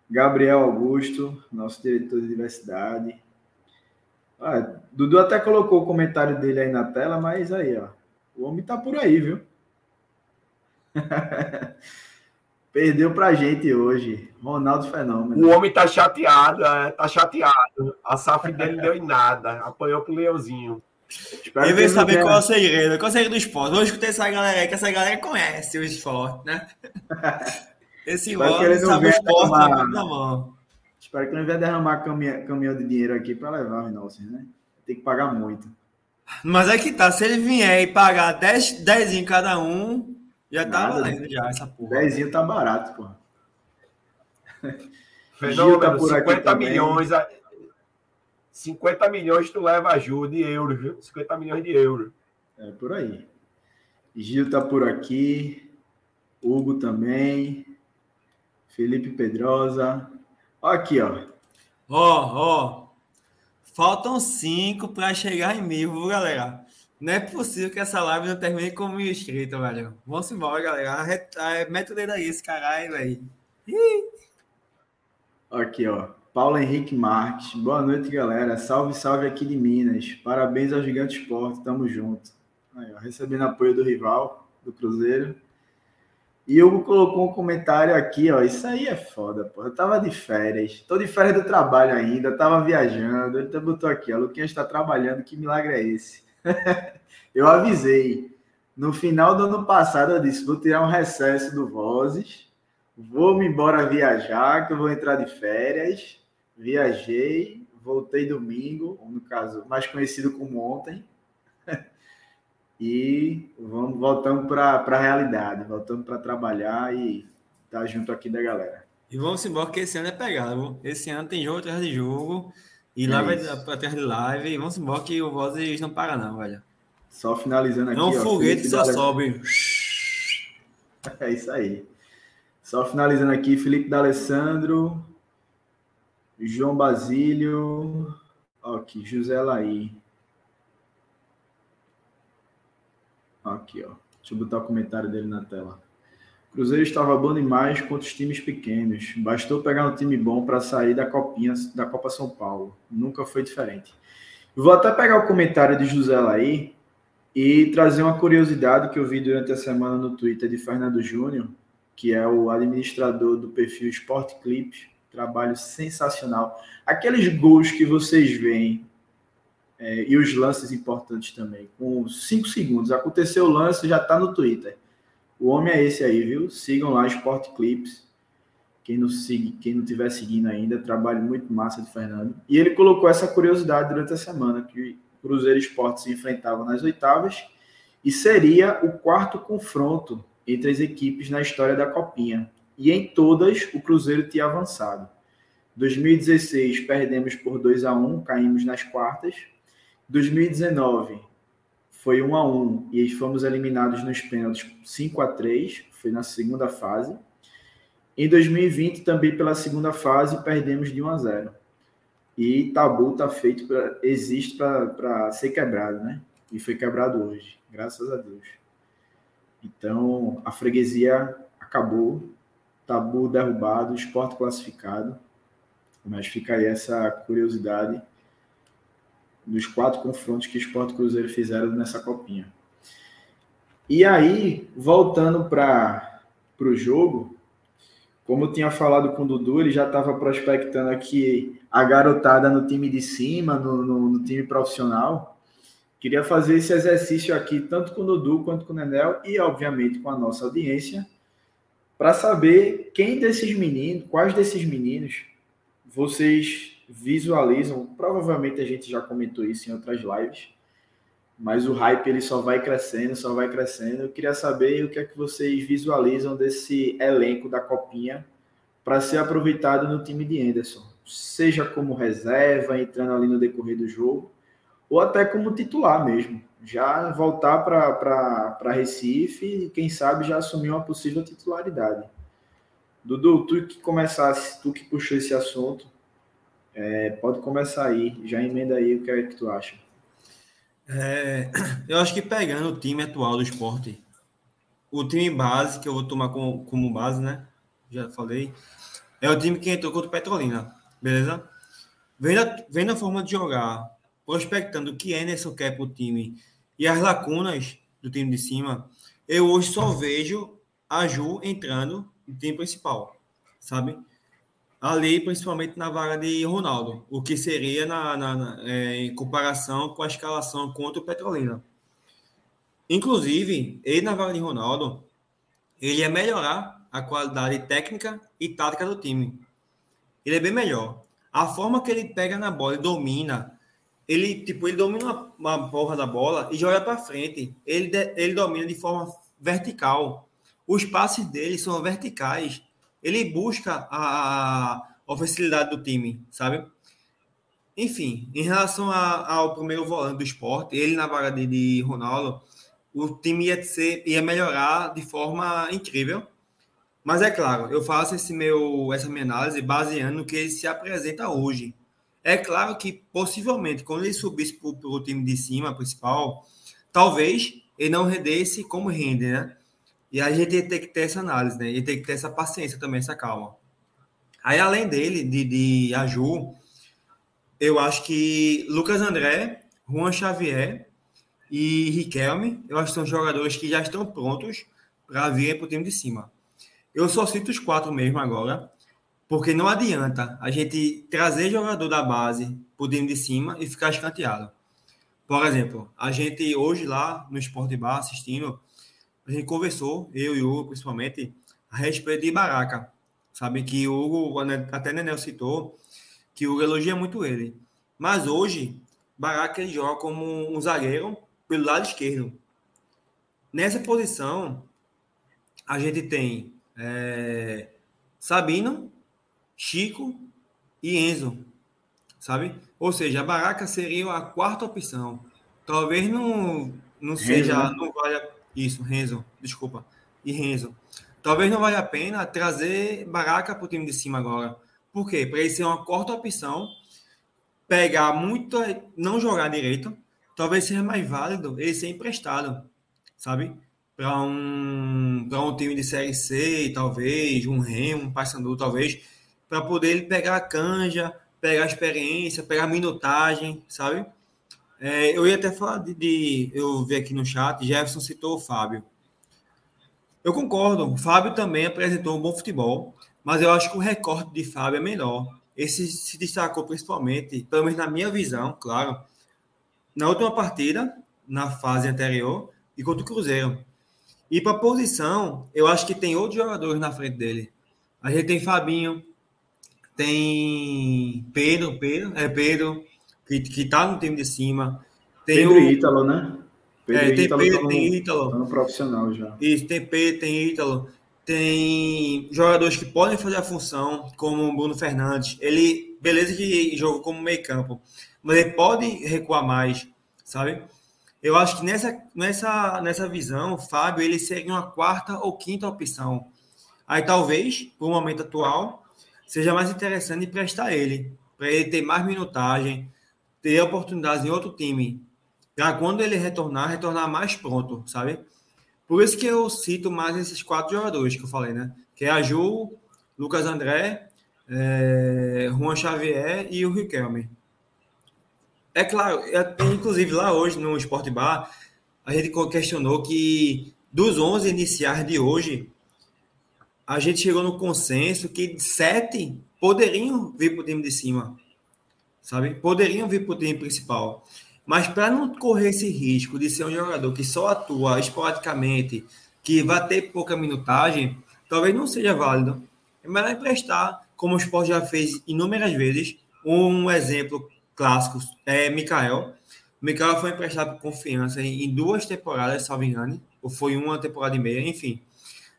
B: Gabriel Augusto, nosso diretor de diversidade. Ah, Dudu até colocou o comentário dele aí na tela, mas aí, ó. O homem tá por aí, viu? Perdeu pra gente hoje. Ronaldo Fenômeno.
C: O homem tá chateado, é, tá chateado. A SAF dele deu em nada. Apanhou pro Leãozinho.
D: Espero Eu saber qual é o segredo. Qual é o segredo do esporte? Vou escutar essa galera aí, que essa galera conhece o esporte, né? Esse homem sabe o esporte derramar... na mão.
B: Espero que ele não venha derramar caminhão, caminhão de dinheiro aqui para levar o Rinaldo, né? Tem que pagar muito.
D: Mas é que tá, se ele vier e pagar 10, 10 em cada um, já tá Nada, valendo já essa porra.
B: Dezinho tá barato, porra.
C: Fenômeno, tá por 50 milhões. 50 milhões tu leva ajuda de euros, viu? 50 milhões de euros.
B: É por aí. Gil tá por aqui. Hugo também. Felipe Pedrosa. Ó aqui, ó.
D: Ó, ó. Faltam cinco para chegar em mil, viu, galera? Não é possível que essa live não termine com mil inscritos, velho. Vamos embora, galera. Mete o dedo aí, esse caralho, velho.
B: Aqui, ó. Paulo Henrique Marques. Boa noite, galera. Salve, salve aqui de Minas. Parabéns ao Gigante Esporte. Tamo junto. Aí, ó, recebendo apoio do rival, do Cruzeiro. E Hugo colocou um comentário aqui, ó. Isso aí é foda, pô. Eu tava de férias. Tô de férias do trabalho ainda. Tava viajando. Ele botou aqui, ó. Luquinha está trabalhando. Que milagre é esse? eu avisei. No final do ano passado, eu disse: vou tirar um recesso do Vozes, vou me embora viajar, que eu vou entrar de férias. Viajei, voltei domingo, no caso, mais conhecido como ontem. e vamos voltando para a realidade, voltando para trabalhar e estar tá junto aqui da galera.
D: E vamos embora, que esse ano é pegado. Esse ano tem jogo atrás de jogo. E lá vai pra terra de live e vamos embora que o Vozes não para não, velho.
B: Só finalizando aqui.
D: Não, ó, foguete só sobe.
B: É isso aí. Só finalizando aqui, Felipe D'Alessandro, João Basílio, aqui, José Laí. Aqui, ó. Deixa eu botar o comentário dele na tela. Cruzeiro estava bom demais contra os times pequenos. Bastou pegar um time bom para sair da copinha da Copa São Paulo. Nunca foi diferente. vou até pegar o comentário de José Laí e trazer uma curiosidade que eu vi durante a semana no Twitter de Fernando Júnior, que é o administrador do perfil Sport Clips. Trabalho sensacional. Aqueles gols que vocês veem é, e os lances importantes também. Com cinco segundos. Aconteceu o lance, já está no Twitter. O homem é esse aí, viu? Sigam lá Sport Clips. Quem não, siga, quem não tiver seguindo ainda, trabalho muito massa de Fernando. E ele colocou essa curiosidade durante a semana, que Cruzeiro Esporte se enfrentava nas oitavas e seria o quarto confronto entre as equipes na história da Copinha. E em todas o Cruzeiro tinha avançado. 2016 perdemos por 2 a 1, caímos nas quartas. 2019 foi 1 a 1 e fomos eliminados nos pênaltis 5 a 3, foi na segunda fase. Em 2020 também pela segunda fase perdemos de 1 a 0. E tabu tá feito para existe para ser quebrado, né? E foi quebrado hoje, graças a Deus. Então, a freguesia acabou, tabu derrubado, esporte classificado. Mas fica aí essa curiosidade dos quatro confrontos que o Esporte Cruzeiro fizeram nessa copinha. E aí, voltando para o jogo, como eu tinha falado com o Dudu, ele já estava prospectando aqui a garotada no time de cima, no, no, no, time profissional. Queria fazer esse exercício aqui, tanto com o Dudu quanto com o Nenel, e obviamente com a nossa audiência, para saber quem desses meninos, quais desses meninos vocês visualizam, provavelmente a gente já comentou isso em outras lives, mas o hype ele só vai crescendo, só vai crescendo. Eu queria saber o que é que vocês visualizam desse elenco da Copinha para ser aproveitado no time de Anderson, seja como reserva, entrando ali no decorrer do jogo, ou até como titular mesmo. Já voltar para Recife e, quem sabe, já assumir uma possível titularidade. Dudu, tu que começasse, tu que puxou esse assunto, é, pode começar aí, já emenda aí o que é que tu acha.
D: É, eu acho que pegando o time atual do esporte, o time base, que eu vou tomar como, como base, né? Já falei, é o time que entrou contra o Petrolina, beleza? Vendo a, vendo a forma de jogar, prospectando o que Enerson quer para o time e as lacunas do time de cima, eu hoje só vejo a Ju entrando no time principal, sabe? Ali, principalmente na vaga de Ronaldo, o que seria na, na, na é, em comparação com a escalação contra o Petrolina. Inclusive, ele na vaga de Ronaldo, ele ia melhorar a qualidade técnica e tática do time. Ele é bem melhor. A forma que ele pega na bola e domina, ele tipo ele domina uma, porra da bola e joga para frente. Ele, ele domina de forma vertical. Os passes dele são verticais ele busca a, a do time, sabe? Enfim, em relação a, ao primeiro volante do esporte, ele na vaga de, de Ronaldo, o time ia, ser, ia melhorar de forma incrível. Mas é claro, eu faço esse meu, essa minha análise baseando no que ele se apresenta hoje. É claro que, possivelmente, quando ele subisse para o time de cima, principal, talvez ele não rendesse como rende, né? E a gente tem que ter essa análise, né? E tem que ter essa paciência também, essa calma. Aí, além dele, de, de Aju, eu acho que Lucas André, Juan Xavier e Riquelme, eu acho que são jogadores que já estão prontos para virem para o time de cima. Eu só cito os quatro mesmo agora, porque não adianta a gente trazer jogador da base para o time de cima e ficar escanteado. Por exemplo, a gente hoje lá no Esporte Bar assistindo, a gente conversou, eu e o Hugo principalmente, a respeito de Baraca. Sabe que o Hugo, até Nenel citou, que o Hugo elogia muito ele. Mas hoje, Baraca ele joga como um zagueiro pelo lado esquerdo. Nessa posição, a gente tem é, Sabino, Chico e Enzo, sabe? Ou seja, a Baraca seria a quarta opção. Talvez não, não seja, né? não valha isso, Renzo, desculpa. E Renzo. Talvez não valha a pena trazer Baraca para o time de cima agora. Por quê? Para ele ser uma corta opção, pegar muito, não jogar direito, talvez seja mais válido ele ser emprestado, sabe? Para um, um time de Série C, talvez, um Remo, um Paysandu, talvez, para poder ele pegar a canja, pegar a experiência, pegar a minutagem, sabe? É, eu ia até falar de, de, Eu vi aqui no chat, Jefferson citou o Fábio. Eu concordo, o Fábio também apresentou um bom futebol, mas eu acho que o recorte de Fábio é menor. Esse se destacou principalmente, pelo menos na minha visão, claro, na última partida, na fase anterior, e contra o Cruzeiro. E para posição, eu acho que tem outros jogadores na frente dele. A gente tem Fabinho, tem Pedro, Pedro, é Pedro, que, que tá no time de cima. Tem
B: Pedro
D: o,
B: Ítalo, né?
D: Pedro é, tem
B: Ítalo
D: Pedro,
B: tá no,
D: tem Ítalo.
B: Tá no profissional já.
D: Isso, tem Pedro, tem Ítalo. Tem jogadores que podem fazer a função, como o Bruno Fernandes. Ele, beleza que jogou como meio campo, mas ele pode recuar mais, sabe? Eu acho que nessa, nessa, nessa visão, o Fábio ele seria uma quarta ou quinta opção. Aí talvez, o momento atual, seja mais interessante emprestar ele, para ele ter mais minutagem, ter oportunidades em outro time, para quando ele retornar, retornar mais pronto, sabe? Por isso que eu cito mais esses quatro jogadores que eu falei, né? Que é a Ju, Lucas André, é, Juan Xavier e o Riquelme. É claro, é, inclusive lá hoje no Sport Bar, a gente questionou que dos 11 iniciais de hoje, a gente chegou no consenso que sete poderiam vir para o time de cima, sabe? Poderiam vir para o time principal. Mas para não correr esse risco de ser um jogador que só atua esporadicamente, que vai ter pouca minutagem, talvez não seja válido. É melhor emprestar, como o Sport já fez inúmeras vezes. Um exemplo clássico é Mikael. Mikael foi emprestado por confiança em duas temporadas, salvo engano, ou foi uma temporada e meia, enfim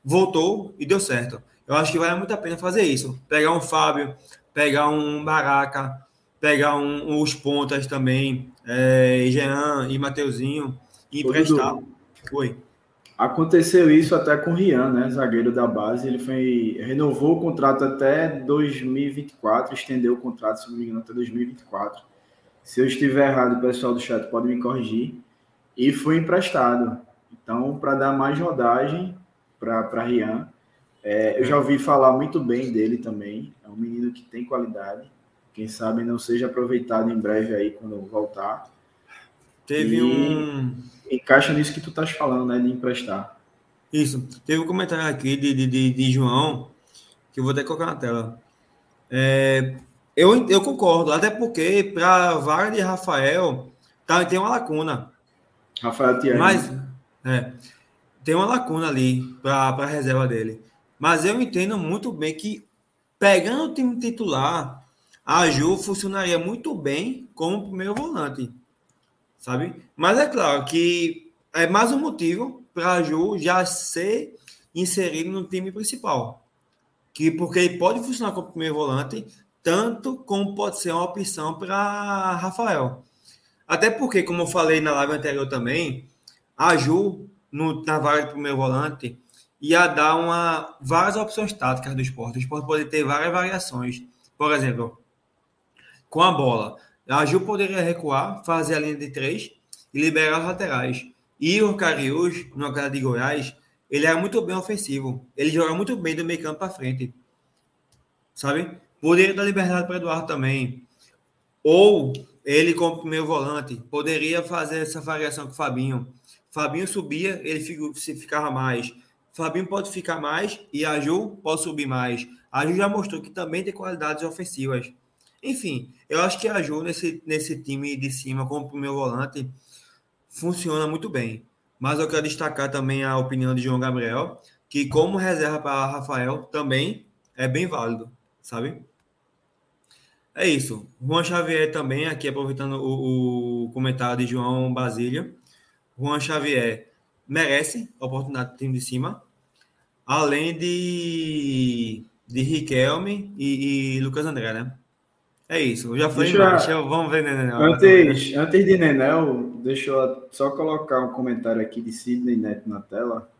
D: voltou e deu certo. Eu acho que vale muito a pena fazer isso. Pegar um Fábio, pegar um Baraca, pegar um, os pontas também, é, Jean e Mateuzinho, e emprestar. Oi.
B: Aconteceu isso até com o Rian, né? Zagueiro da base. Ele foi. renovou o contrato até 2024, estendeu o contrato, se não me engano, até 2024. Se eu estiver errado, o pessoal do chat pode me corrigir. E foi emprestado. Então, para dar mais rodagem, para Rian. É, eu já ouvi falar muito bem dele também. É um menino que tem qualidade. Quem sabe não seja aproveitado em breve aí quando voltar.
D: Teve e um.
B: Encaixa nisso que tu estás falando, né? De emprestar.
D: Isso. Teve um comentário aqui de, de, de, de João, que eu vou até colocar na tela. É, eu, eu concordo, até porque para a vaga de Rafael tá, tem uma lacuna.
B: Rafael Thierry.
D: Mas, é, tem uma lacuna ali para a reserva dele. Mas eu entendo muito bem que, pegando o time titular, a Ju funcionaria muito bem como primeiro volante, sabe? Mas é claro que é mais um motivo para a Ju já ser inserido no time principal. Que, porque ele pode funcionar como primeiro volante, tanto como pode ser uma opção para Rafael. Até porque, como eu falei na live anterior também, a Ju no, na vaga de primeiro volante, ia dar uma, várias opções táticas do esporte. O esporte pode ter várias variações. Por exemplo, com a bola, a Ju poderia recuar, fazer a linha de três e liberar as laterais. E o Cariús, no cara de Goiás, ele é muito bem ofensivo. Ele joga muito bem do meio campo para frente. Sabe? Poderia dar liberdade para Eduardo também. Ou ele, como primeiro volante, poderia fazer essa variação com o Fabinho. Fabinho subia, ele ficava mais. Fabinho pode ficar mais e a Ju pode subir mais. A Ju já mostrou que também tem qualidades ofensivas. Enfim, eu acho que a Ju nesse, nesse time de cima, como o meu volante, funciona muito bem. Mas eu quero destacar também a opinião de João Gabriel, que como reserva para Rafael também é bem válido, sabe? É isso. Juan Xavier também, aqui aproveitando o, o comentário de João Basílio. Juan Xavier merece a oportunidade do time de cima, além de, de Riquelme e, e Lucas André, né? É isso, eu já falei deixa, mais. Deixa eu, vamos ver, Nenel.
B: Antes, antes de Nenel, deixa eu só colocar um comentário aqui de Sidney Neto na tela.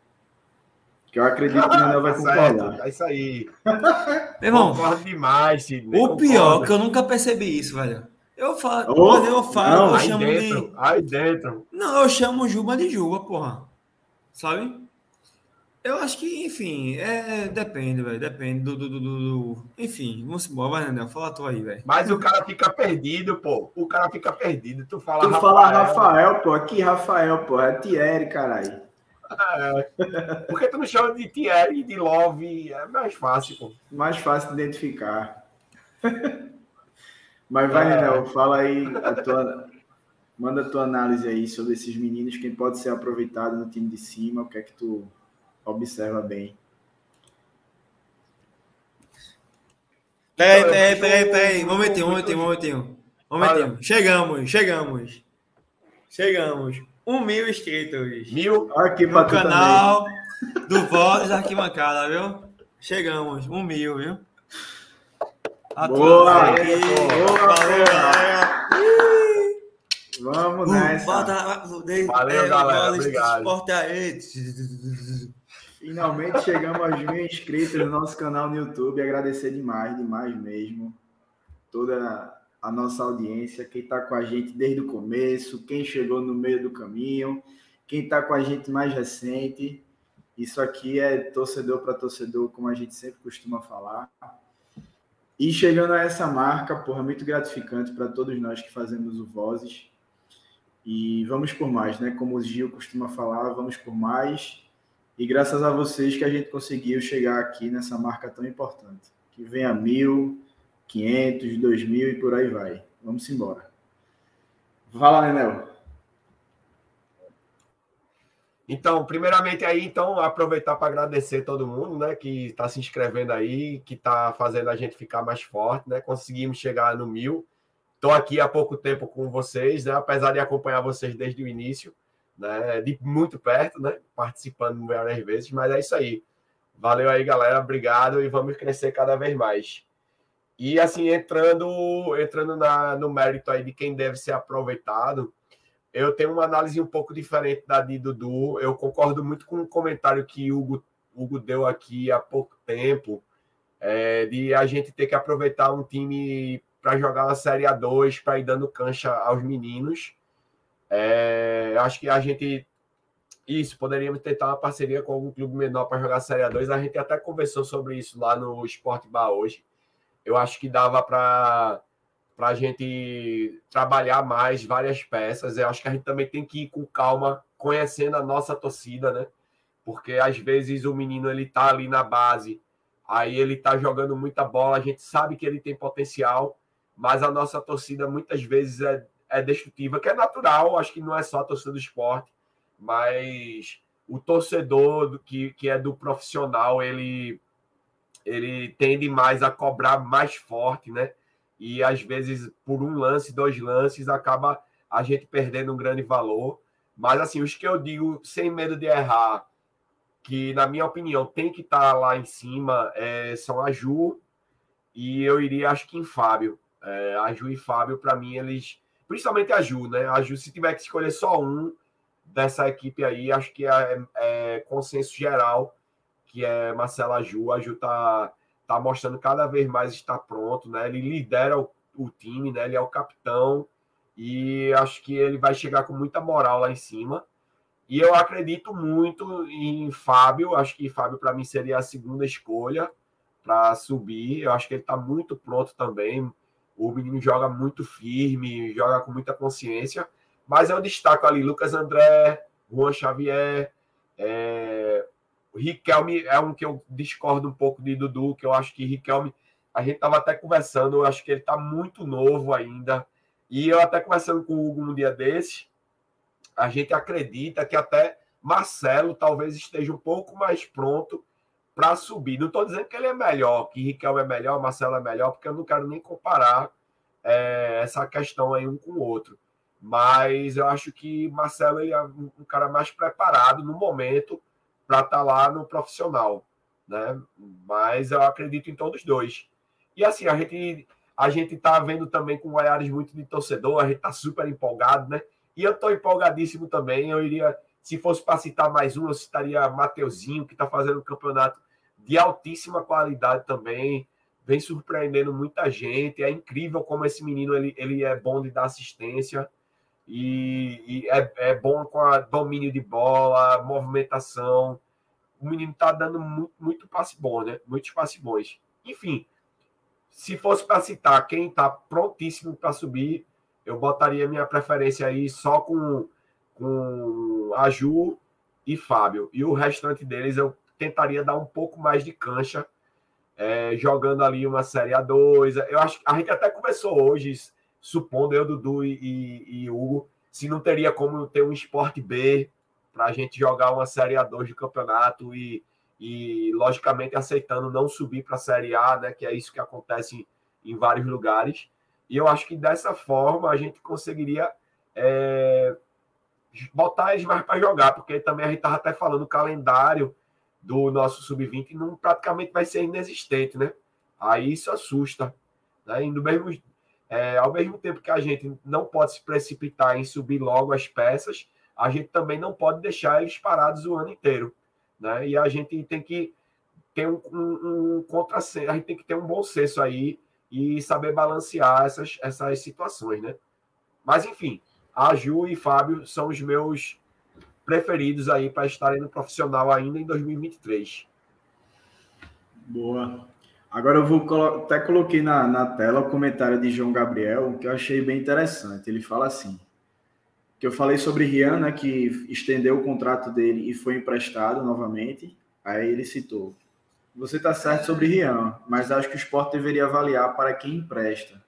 B: Que eu acredito que o Nenel vai concordar.
C: É isso aí.
D: Meu irmão,
C: Concordo demais,
D: Sidney. O pior, que eu nunca percebi isso, velho. Eu falo, oh, eu falo, não, eu chamo
C: dentro,
D: de.
C: Aí dentro.
D: Não, eu chamo Juba de Juba, porra. Sabe? Eu acho que, enfim, é, depende, velho. Depende do, do, do, do, Enfim, vamos embora, vai, Daniel. Fala tu aí, velho.
C: Mas o cara fica perdido, pô. O cara fica perdido. Tu fala
B: tu Rafael. fala Rafael, pô. Aqui, Rafael, pô. É Thierry, caralho.
C: É. Por que tu não chama de Thierry de Love? É mais fácil, pô.
B: Mais fácil de identificar. Mas vai, é... Fala aí a tua, Manda a tua análise aí sobre esses meninos, quem pode ser aproveitado no time de cima, o que é que tu observa bem.
D: Peraí, peraí, peraí, peraí. Momentinho, momentinho, momentinho. Momentinho. Chegamos, chegamos. Chegamos. Um mil inscritos.
C: Mil?
B: Aqui
D: no canal também. do Voz da Arquibancada, viu? Chegamos. Um mil, viu?
B: A boa! Aqui. Boa, Valeu, galera. Vamos uh, nessa. Bota,
C: Valeu, é, galera. Obrigado.
D: aí.
B: Finalmente chegamos aos mil inscritos no nosso canal no YouTube. Agradecer demais, demais mesmo. Toda a nossa audiência, quem está com a gente desde o começo, quem chegou no meio do caminho, quem está com a gente mais recente. Isso aqui é torcedor para torcedor, como a gente sempre costuma falar. E chegando a essa marca, porra, muito gratificante para todos nós que fazemos o Vozes. E vamos por mais, né? Como o Gil costuma falar, vamos por mais. E graças a vocês que a gente conseguiu chegar aqui nessa marca tão importante. Que venha mil, quinhentos, dois mil e por aí vai. Vamos embora. Fala, Nenel.
C: Então, primeiramente aí, então, aproveitar para agradecer todo mundo, né, que está se inscrevendo aí, que está fazendo a gente ficar mais forte, né? Conseguimos chegar no mil. Estou aqui há pouco tempo com vocês, né? apesar de acompanhar vocês desde o início, né? de muito perto, né? participando várias vezes, mas é isso aí. Valeu aí, galera. Obrigado e vamos crescer cada vez mais. E assim, entrando entrando na, no mérito aí de quem deve ser aproveitado, eu tenho uma análise um pouco diferente da de Dudu. Eu concordo muito com o comentário que Hugo, Hugo deu aqui há pouco tempo, é, de a gente ter que aproveitar um time para jogar uma Série A2, para ir dando cancha aos meninos. É, acho que a gente. Isso, poderíamos tentar uma parceria com algum clube menor para jogar a Série A2. A gente até conversou sobre isso lá no Sport Bar hoje. Eu acho que dava para a gente trabalhar mais várias peças. Eu acho que a gente também tem que ir com calma, conhecendo a nossa torcida, né? Porque às vezes o menino ele tá ali na base, aí ele tá jogando muita bola, a gente sabe que ele tem potencial, mas a nossa torcida muitas vezes é, é destrutiva, que é natural, acho que não é só a torcida do esporte, mas o torcedor do, que, que é do profissional, ele, ele tende mais a cobrar mais forte, né? E às vezes, por um lance, dois lances, acaba a gente perdendo um grande valor. Mas assim, os que eu digo sem medo de errar, que na minha opinião tem que estar lá em cima, é, são a Ju e eu iria, acho que em Fábio. É, a Ju e Fábio, para mim, eles. Principalmente a Ju, né? A Ju, se tiver que escolher só um dessa equipe aí, acho que é, é consenso geral que é Marcela Ju. A Ju tá, tá mostrando cada vez mais estar pronto, né? Ele lidera o, o time, né? Ele é o capitão e acho que ele vai chegar com muita moral lá em cima. E eu acredito muito em Fábio. Acho que Fábio, para mim, seria a segunda escolha para subir. Eu acho que ele está muito pronto também. O menino joga muito firme, joga com muita consciência. Mas eu destaco ali Lucas André, Juan Xavier, é... Riquelme é um que eu discordo um pouco de Dudu, que eu acho que Riquelme, a gente estava até conversando, eu acho que ele está muito novo ainda. E eu até conversando com o Hugo um dia desse, a gente acredita que até Marcelo talvez esteja um pouco mais pronto para subir. Não estou dizendo que ele é melhor, que Riquelme é melhor, Marcelo é melhor, porque eu não quero nem comparar é, essa questão aí um com o outro. Mas eu acho que Marcelo é um, cara mais preparado no momento para estar tá lá no profissional, né? Mas eu acredito em todos dois. E assim, a gente a gente está vendo também com olhares muito de torcedor, a gente está super empolgado, né? E eu estou empolgadíssimo também. Eu iria, se fosse para citar mais um, eu citaria Mateuzinho, que está fazendo um campeonato de altíssima qualidade também, vem surpreendendo muita gente. É incrível como esse menino ele, ele é bom de dar assistência e, e é, é, bom com a domínio de bola, movimentação. O menino está dando muito, muito passe bom, né? Muitos passe bons. Enfim, se fosse para citar quem está prontíssimo para subir, eu botaria minha preferência aí só com, com a Ju e Fábio. E o restante deles eu tentaria dar um pouco mais de cancha, é, jogando ali uma Série A2. Eu acho que a gente até começou hoje, supondo eu, Dudu e, e, e Hugo, se não teria como ter um esporte B para a gente jogar uma Série A2 de campeonato e, e, logicamente, aceitando não subir para a Série A, né, que é isso que acontece em, em vários lugares. E eu acho que dessa forma a gente conseguiria é, botar eles mais para jogar, porque também a gente estava até falando o calendário do nosso sub-20 não praticamente vai ser inexistente, né? Aí isso assusta. Né? E no mesmo, é, ao mesmo tempo que a gente não pode se precipitar em subir logo as peças, a gente também não pode deixar eles parados o ano inteiro. Né? E a gente tem que ter um, um, um contrassenso, a gente tem que ter um bom senso aí e saber balancear essas, essas situações, né? Mas, enfim, a Ju e Fábio são os meus preferidos aí para estarem no profissional ainda em 2023.
B: Boa. Agora eu vou até coloquei na, na tela o comentário de João Gabriel, que eu achei bem interessante. Ele fala assim: que eu falei sobre Rian, né, que estendeu o contrato dele e foi emprestado novamente. Aí ele citou: Você está certo sobre Rian, mas acho que o esporte deveria avaliar para quem empresta.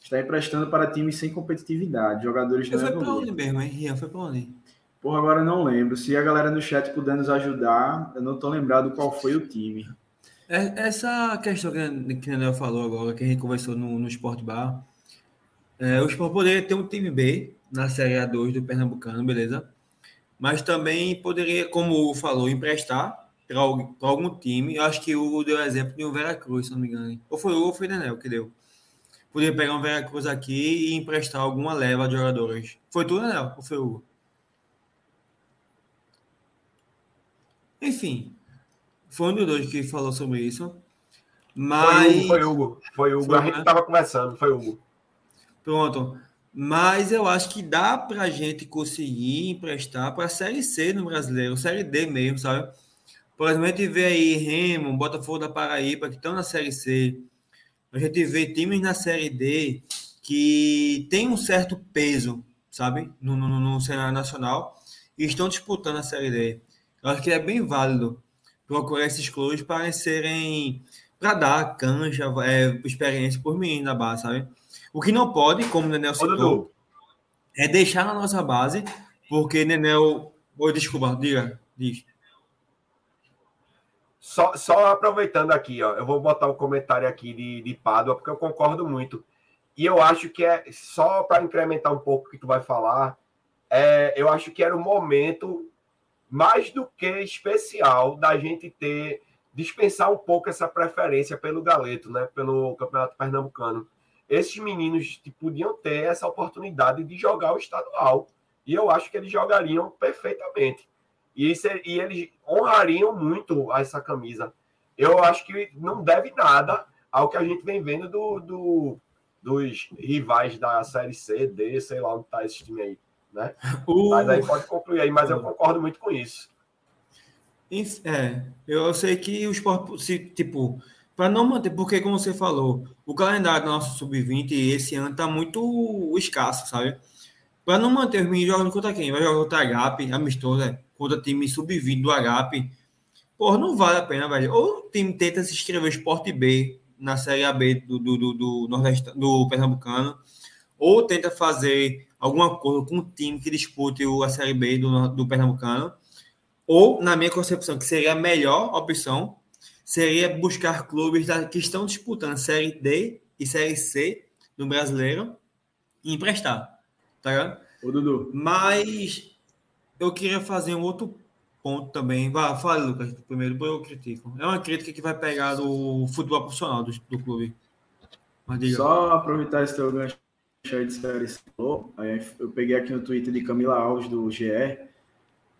B: Está emprestando para times sem competitividade, jogadores
D: não Foi para onde mesmo, hein? Rian foi para onde?
B: Porra, agora não lembro. Se a galera no chat puder nos ajudar, eu não estou lembrado qual foi o time.
D: É, essa questão que, o Daniel falou agora, que a gente conversou no, no Sport Bar, é, o Sport poderia ter um time B na Série A2 do Pernambucano, beleza? Mas também poderia, como falou, emprestar para algum, time. Eu acho que o deu exemplo de um Veracruz, se não me engano. Ou foi o ou foi o Daniel que deu. Poderia pegar um Veracruz aqui e emprestar alguma leva de jogadores. Foi tu, Daniel? Ou foi o Hugo? Enfim, foi um dos dois que falou sobre isso. Mas.
C: Foi Hugo, foi Hugo. Foi Hugo. Foi, a gente estava né? conversando, foi Hugo.
D: Pronto. Mas eu acho que dá para a gente conseguir emprestar para a Série C no brasileiro, Série D mesmo, sabe? Por exemplo, a gente vê aí Remo, Botafogo da Paraíba, que estão na Série C. A gente vê times na Série D que tem um certo peso, sabe? No, no, no cenário nacional e estão disputando a Série D. Eu acho que é bem válido procurar esses clubes para serem para dar canja, é, experiência por mim na base, sabe? O que não pode, como o Nenel citou, é deixar na nossa base, porque Nenel. Oh, desculpa, diga, diz.
C: Só, só aproveitando aqui, ó, eu vou botar um comentário aqui de, de Pádua, porque eu concordo muito. E eu acho que é só para incrementar um pouco o que tu vai falar, é, eu acho que era o momento mais do que especial da gente ter dispensar um pouco essa preferência pelo Galeto, né, pelo Campeonato Pernambucano. Esses meninos tipo, podiam ter essa oportunidade de jogar o estadual e eu acho que eles jogariam perfeitamente. E, e eles honrariam muito essa camisa. Eu acho que não deve nada ao que a gente vem vendo do, do dos rivais da Série C, D, sei lá onde está esse time aí né? Uh, mas aí pode concluir aí, mas eu concordo muito com isso.
D: É, eu sei que o esporte, se, tipo, para não manter, porque como você falou, o calendário do nosso sub-20 esse ano tá muito escasso, sabe? Para não manter os meninos jogando contra quem? Vai jogar contra a Agape, amistoso, é, contra time sub-20 do Agape. Porra, não vale a pena, velho. Ou o time tenta se inscrever Esporte B na Série AB do, do, do, do, Nordeste, do Pernambucano, ou tenta fazer algum acordo com o time que dispute a Série B do, do Pernambucano, ou, na minha concepção, que seria a melhor opção, seria buscar clubes que estão disputando Série D e Série C do brasileiro e emprestar, tá ligado?
B: Ô, Dudu.
D: Mas eu queria fazer um outro ponto também. Vá, fale, Lucas, primeiro, depois eu critico. É uma crítica que vai pegar do futebol profissional do, do clube.
B: Só aproveitar esse teu gancho de série falou, eu peguei aqui no Twitter de Camila Alves, do GE,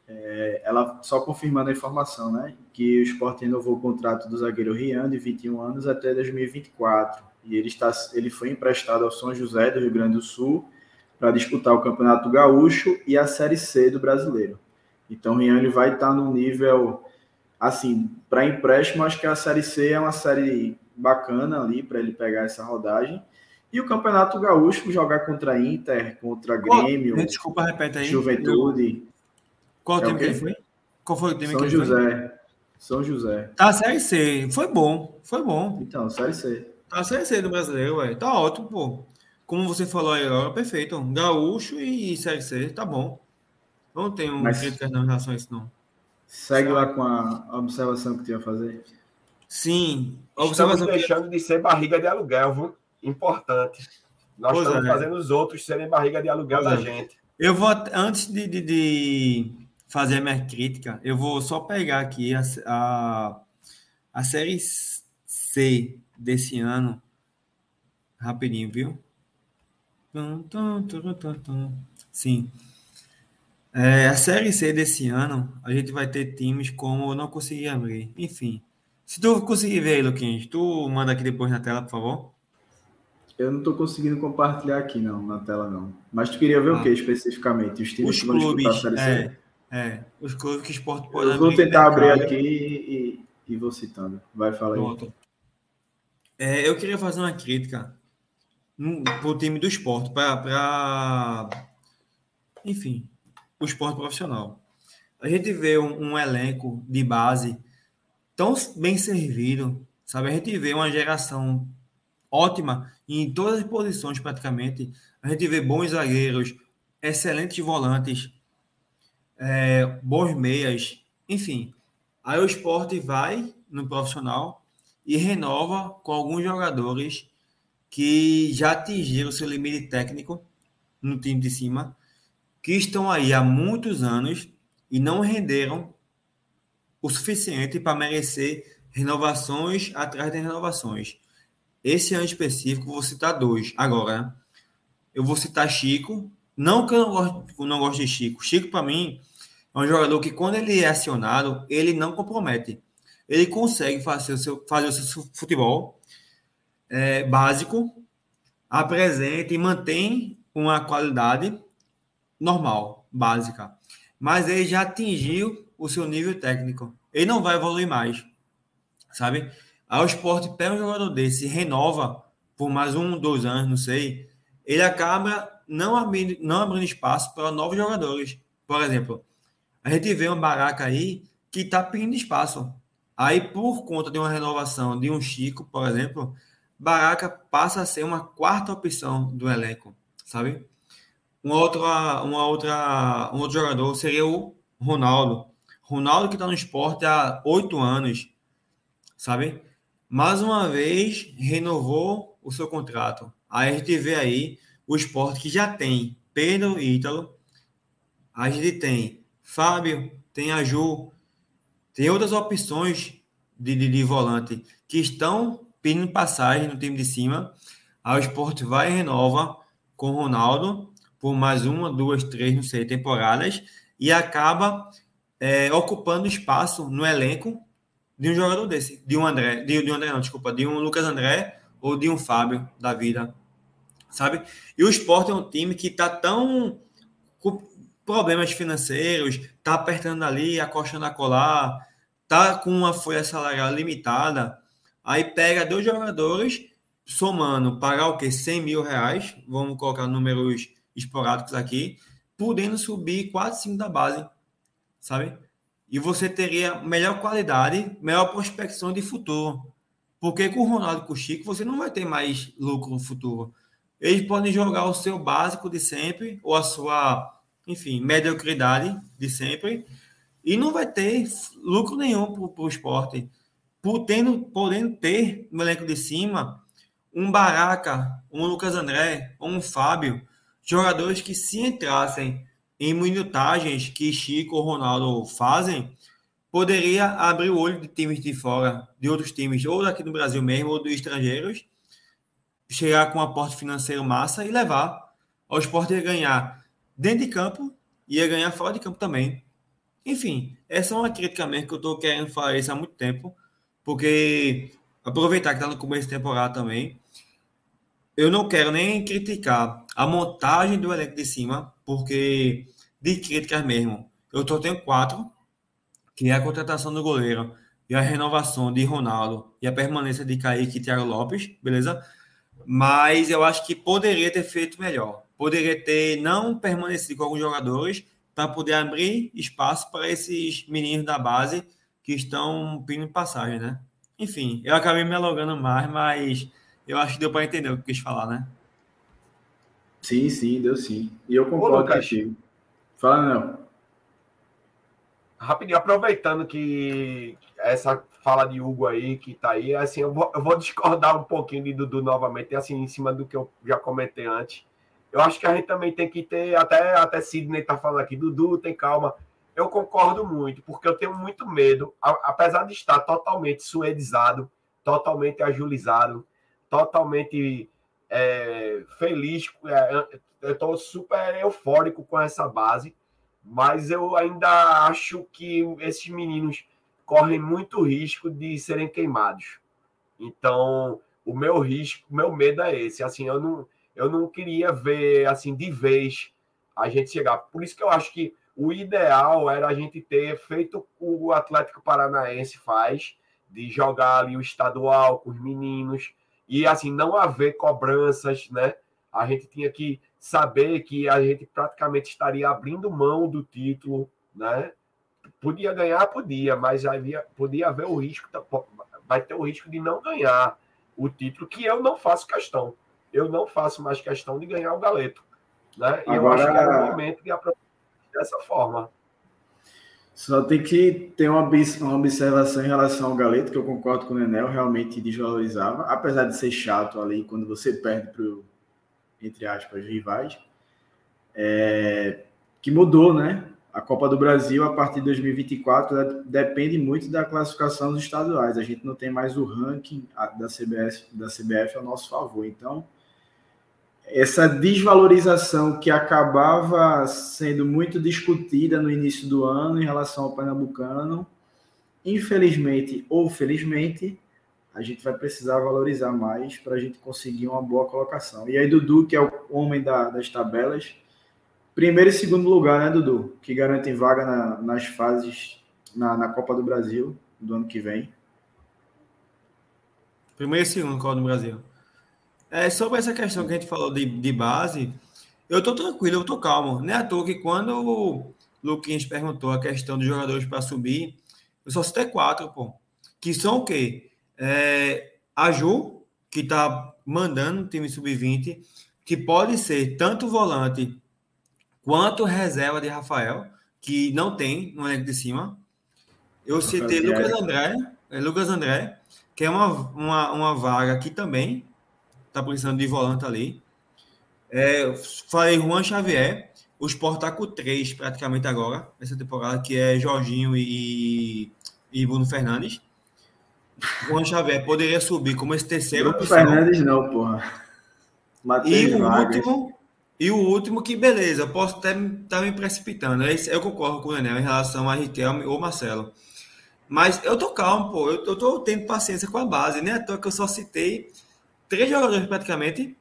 B: é, ela só confirmando a informação, né? Que o Sport renovou o contrato do zagueiro Rian, de 21 anos, até 2024. E ele, está, ele foi emprestado ao São José, do Rio Grande do Sul, para disputar o Campeonato Gaúcho e a Série C do Brasileiro. Então, Rian ele vai estar no nível, assim, para empréstimo, acho que a Série C é uma série bacana ali, para ele pegar essa rodagem. E o Campeonato Gaúcho jogar contra Inter, contra Grêmio.
D: Qual, desculpa, repete aí.
B: Juventude.
D: Qual é time que ele foi? Qual foi o time
B: São
D: que ele
B: José. Foi? São José.
D: Tá, Série C. Foi bom. Foi bom.
B: Então, Série C.
D: Tá, Série C do brasileiro, ué. Tá ótimo, pô. como você falou aí agora, perfeito. Gaúcho e Série C, tá bom. Não tenho Mas... críticas em relação a isso, não.
B: Segue lá com a observação que tinha a fazer.
D: Sim.
C: A observação Estamos deixando que... de ser barriga de aluguel, viu? Importante. Nós pois estamos é. fazendo os outros serem barriga de aluguel pois da é. gente.
D: Eu vou, antes de, de, de, fazer a minha crítica, eu vou só pegar aqui a, a, a série C desse ano, rapidinho, viu? Sim. É, a Série C desse ano, a gente vai ter times como eu não consegui abrir. Enfim. Se tu conseguir ver aí, Luquinhos, tu manda aqui depois na tela, por favor.
B: Eu não estou conseguindo compartilhar aqui, não, na tela, não. Mas tu queria ver ah. o que especificamente?
D: Os times os que vão clubes? É, é, os clubes que esporte
B: pode Eu vou tentar abrir aqui e, e, vou citando. Vai, falar aí.
D: É, eu queria fazer uma crítica para o time do esporte, para. Enfim, o esporte profissional. A gente vê um, um, elenco de base tão bem servido, sabe? A gente vê uma geração ótima em todas as posições praticamente. A gente vê bons zagueiros, excelentes volantes, é, bons meias, enfim. Aí o esporte vai no profissional e renova com alguns jogadores que já atingiram seu limite técnico no time de cima que estão aí há muitos anos e não renderam o suficiente para merecer renovações atrás de renovações. Esse ano específico, vou citar dois. Agora, eu vou citar Chico. Não que eu não gosto, não de Chico. Chico, para mim, é um jogador que, quando ele é acionado, ele não compromete. Ele consegue fazer o seu, fazer o seu futebol é, básico, apresenta e mantém uma qualidade normal, básica. Mas ele já atingiu o seu nível técnico. Ele não vai evoluir mais, sabe? Aí o esporte pega um jogador desse, renova por mais um, dois anos, não sei. Ele acaba não abrindo, não abrindo espaço para novos jogadores. Por exemplo, a gente vê um Baraca aí que está pedindo espaço. Aí, por conta de uma renovação de um Chico, por exemplo, Baraca passa a ser uma quarta opção do elenco, sabe? Uma outra, uma outra, um outro jogador seria o Ronaldo. Ronaldo que está no esporte há oito anos, sabe? Mais uma vez renovou o seu contrato. Aí a gente vê aí o esporte que já tem Pedro Ítalo, a gente tem Fábio, tem a Ju, tem outras opções de, de, de volante que estão pedindo passagem no time de cima. Aí o esporte vai e renova com o Ronaldo por mais uma, duas, três, não sei, temporadas e acaba é, ocupando espaço no elenco de um jogador desse, de um André, de, de um André não, desculpa, de um Lucas André ou de um Fábio da vida, sabe? E o Sport é um time que está tão com problemas financeiros, está apertando ali, acochando a colar, tá com uma folha salarial limitada, aí pega dois jogadores somando, pagar o quê? 100 mil reais, vamos colocar números esporádicos aqui, podendo subir 4, 5 da base, sabe? E você teria melhor qualidade, melhor prospecção de futuro. Porque com o Ronaldo e com o Chico, você não vai ter mais lucro no futuro. Eles podem jogar o seu básico de sempre, ou a sua, enfim, mediocridade de sempre, e não vai ter lucro nenhum para o esporte. Por tendo, podendo ter no elenco de cima um Baraca, um Lucas André, um Fábio, jogadores que se entrassem em minutagens que Chico ou Ronaldo fazem, poderia abrir o olho de times de fora, de outros times, ou daqui do Brasil mesmo, ou dos estrangeiros, chegar com um aporte financeiro massa e levar ao esporte a ganhar dentro de campo e a ganhar fora de campo também. Enfim, essa é uma crítica mesmo que eu estou querendo falar isso há muito tempo, porque aproveitar que está no começo de temporada também, eu não quero nem criticar a montagem do elenco de cima, porque de críticas mesmo, eu só tenho quatro, que é a contratação do goleiro e a renovação de Ronaldo e a permanência de Kaique e Thiago Lopes, beleza? Mas eu acho que poderia ter feito melhor. Poderia ter não permanecido com alguns jogadores para poder abrir espaço para esses meninos da base que estão pedindo passagem, né? Enfim, eu acabei me alongando mais, mas eu acho que deu para entender o que quis falar, né?
B: Sim, sim, deu sim. E eu concordo Ô, contigo. Fala, não.
C: Rapidinho, aproveitando que essa fala de Hugo aí, que tá aí, assim, eu vou, eu vou discordar um pouquinho de Dudu novamente, assim, em cima do que eu já comentei antes. Eu acho que a gente também tem que ter, até, até Sidney tá falando aqui, Dudu, tem calma. Eu concordo muito, porque eu tenho muito medo, apesar de estar totalmente suedizado, totalmente agilizado, totalmente é, feliz, é, eu estou super eufórico com essa base, mas eu ainda acho que esses meninos correm muito risco de serem queimados. Então, o meu risco, o meu medo é esse. Assim, eu não, eu não queria ver assim de vez a gente chegar. Por isso que eu acho que o ideal era a gente ter feito o o Atlético Paranaense faz, de jogar ali o estadual com os meninos e assim não haver cobranças, né? A gente tinha que saber que a gente praticamente estaria abrindo mão do título, né? Podia ganhar, podia, mas havia, podia haver o risco, vai ter o risco de não ganhar o título, que eu não faço questão. Eu não faço mais questão de ganhar o galeto. Né? E Agora... eu acho que era o momento de aproveitar dessa forma.
B: Só tem que ter uma, uma observação em relação ao Galeto, que eu concordo com o Nenel, realmente desvalorizava, apesar de ser chato ali quando você perde para entre aspas, rivais, é, que mudou, né? A Copa do Brasil, a partir de 2024, depende muito da classificação dos estaduais. A gente não tem mais o ranking da CBF, da CBF ao nosso favor. Então, essa desvalorização que acabava sendo muito discutida no início do ano em relação ao Pernambucano, infelizmente ou felizmente, a gente vai precisar valorizar mais para a gente conseguir uma boa colocação. E aí, Dudu, que é o homem da, das tabelas, primeiro e segundo lugar, né, Dudu? Que garantem vaga na, nas fases na, na Copa do Brasil do ano que vem.
D: Primeiro e segundo Copa do Brasil. É, sobre essa questão que a gente falou de, de base, eu estou tranquilo, eu estou calmo. Não é à toa que quando o Luquinhas perguntou a questão dos jogadores para subir, eu só citei quatro, pô. Que são o quê? É, a Ju, que está mandando o time sub-20, que pode ser tanto volante quanto reserva de Rafael, que não tem no elenco de cima. Eu citei Lucas André, é, Lucas André, que é uma, uma, uma vaga que também tá precisando de volante ali. É, falei Juan Xavier, o Sport tá com três praticamente agora, essa temporada, que é Jorginho e, e Bruno Fernandes. Juan Xavier poderia subir como esse terceiro
B: Bruno opção. Fernandes não, porra.
D: e o último, e o último que, beleza, posso até estar tá me precipitando. Eu concordo com o Enel em relação a Riquelme ou Marcelo. Mas eu tô calmo, pô. Eu, eu tô tendo paciência com a base, né? À toa que eu só citei três jogadores praticamente,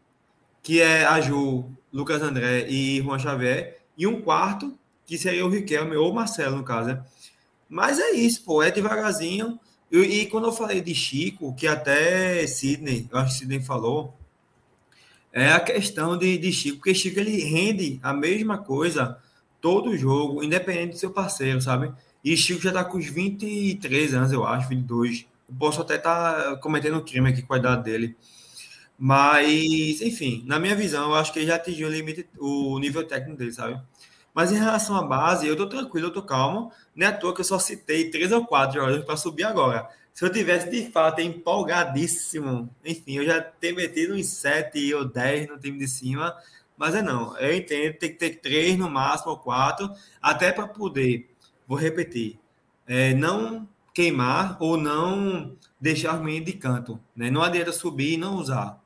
D: que é a Ju, Lucas André e Juan Xavier, e um quarto, que seria o Riquelme ou o Marcelo, no caso. Né? Mas é isso, pô, é devagarzinho. E, e, quando eu falei de Chico, que até Sidney, eu acho que Sidney falou, é a questão de, de Chico, porque Chico ele rende a mesma coisa todo jogo, independente do seu parceiro, sabe? E Chico já tá com os 23 anos, eu acho, 22. Eu posso até estar tá cometendo um crime aqui com a idade dele. Mas, enfim, na minha visão, eu acho que ele já atingiu o limite, o nível técnico dele, sabe? Mas em relação à base, eu tô tranquilo, eu tô calmo. Não é à toa que eu só citei três ou quatro jogadores para subir agora. Se eu tivesse de fato empolgadíssimo, enfim, eu já teria metido uns sete ou dez no time de cima, mas é não. Eu entendo, tem que ter três no máximo ou quatro, até para poder, vou repetir, é, não queimar ou não deixar os meninos de canto. Né? Não adianta subir e não usar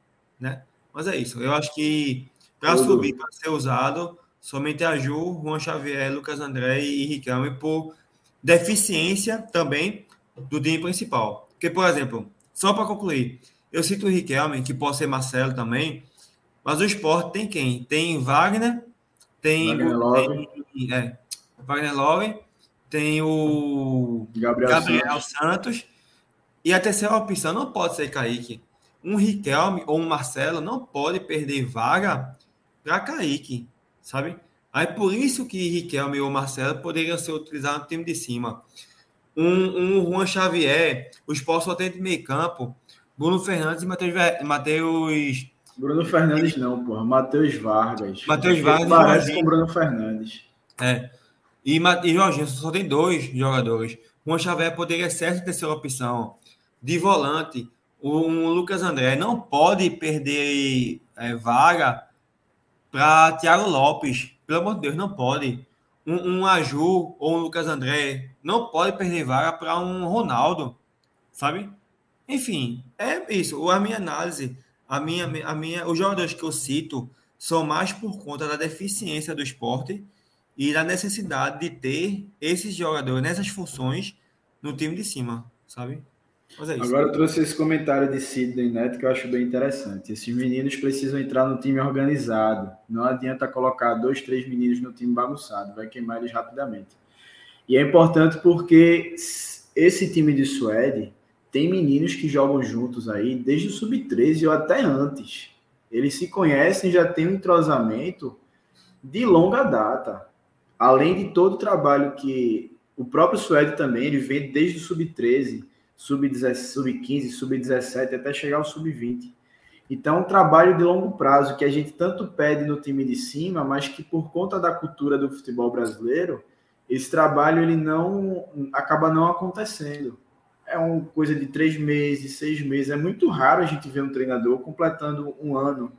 D: né? Mas é isso. Eu acho que para subir, para ser usado, somente a Ju, Juan Xavier, Lucas André e Riquelme por deficiência também do time principal. Porque, por exemplo, só para concluir, eu cito o Riquelme, que pode ser Marcelo também, mas o esporte tem quem? Tem Wagner, tem Wagner Love, tem, é, Wagner Love tem o Gabriel, Gabriel Santos. Santos. E a terceira opção não pode ser Kaique um Riquelme ou um Marcelo não pode perder vaga para Kaique, sabe? Aí por isso que Riquelme ou Marcelo poderiam ser utilizados no time de cima. Um, um Juan Xavier, o Sport só tem de meio campo, Bruno Fernandes e Matheus
B: Bruno Fernandes não, porra. Matheus Vargas.
D: Matheus Vargas
B: parece com Bruno Fernandes.
D: É. E, e Jorginho só tem dois jogadores. O Xavier poderia ser a terceira opção. De volante, o Lucas André não pode perder é, vaga para Thiago Lopes. Pelo amor de Deus, não pode. Um, um Aju ou um Lucas André não pode perder vaga para um Ronaldo, sabe? Enfim, é isso. A minha análise, a minha, a minha, os jogadores que eu cito são mais por conta da deficiência do esporte e da necessidade de ter esses jogadores nessas funções no time de cima, sabe?
B: É Agora eu trouxe esse comentário de Sidney Neto que eu acho bem interessante. Esses meninos precisam entrar no time organizado. Não adianta colocar dois, três meninos no time bagunçado, vai queimar eles rapidamente. E é importante porque esse time de Suede tem meninos que jogam juntos aí desde o sub-13 ou até antes. Eles se conhecem, já tem um entrosamento de longa data. Além de todo o trabalho que o próprio Suede também, ele vem desde o sub-13 sub-15, sub-17, até chegar ao sub-20. Então, um trabalho de longo prazo que a gente tanto pede no time de cima, mas que por conta da cultura do futebol brasileiro, esse trabalho ele não acaba não acontecendo. É uma coisa de três meses, seis meses. É muito raro a gente ver um treinador completando um ano,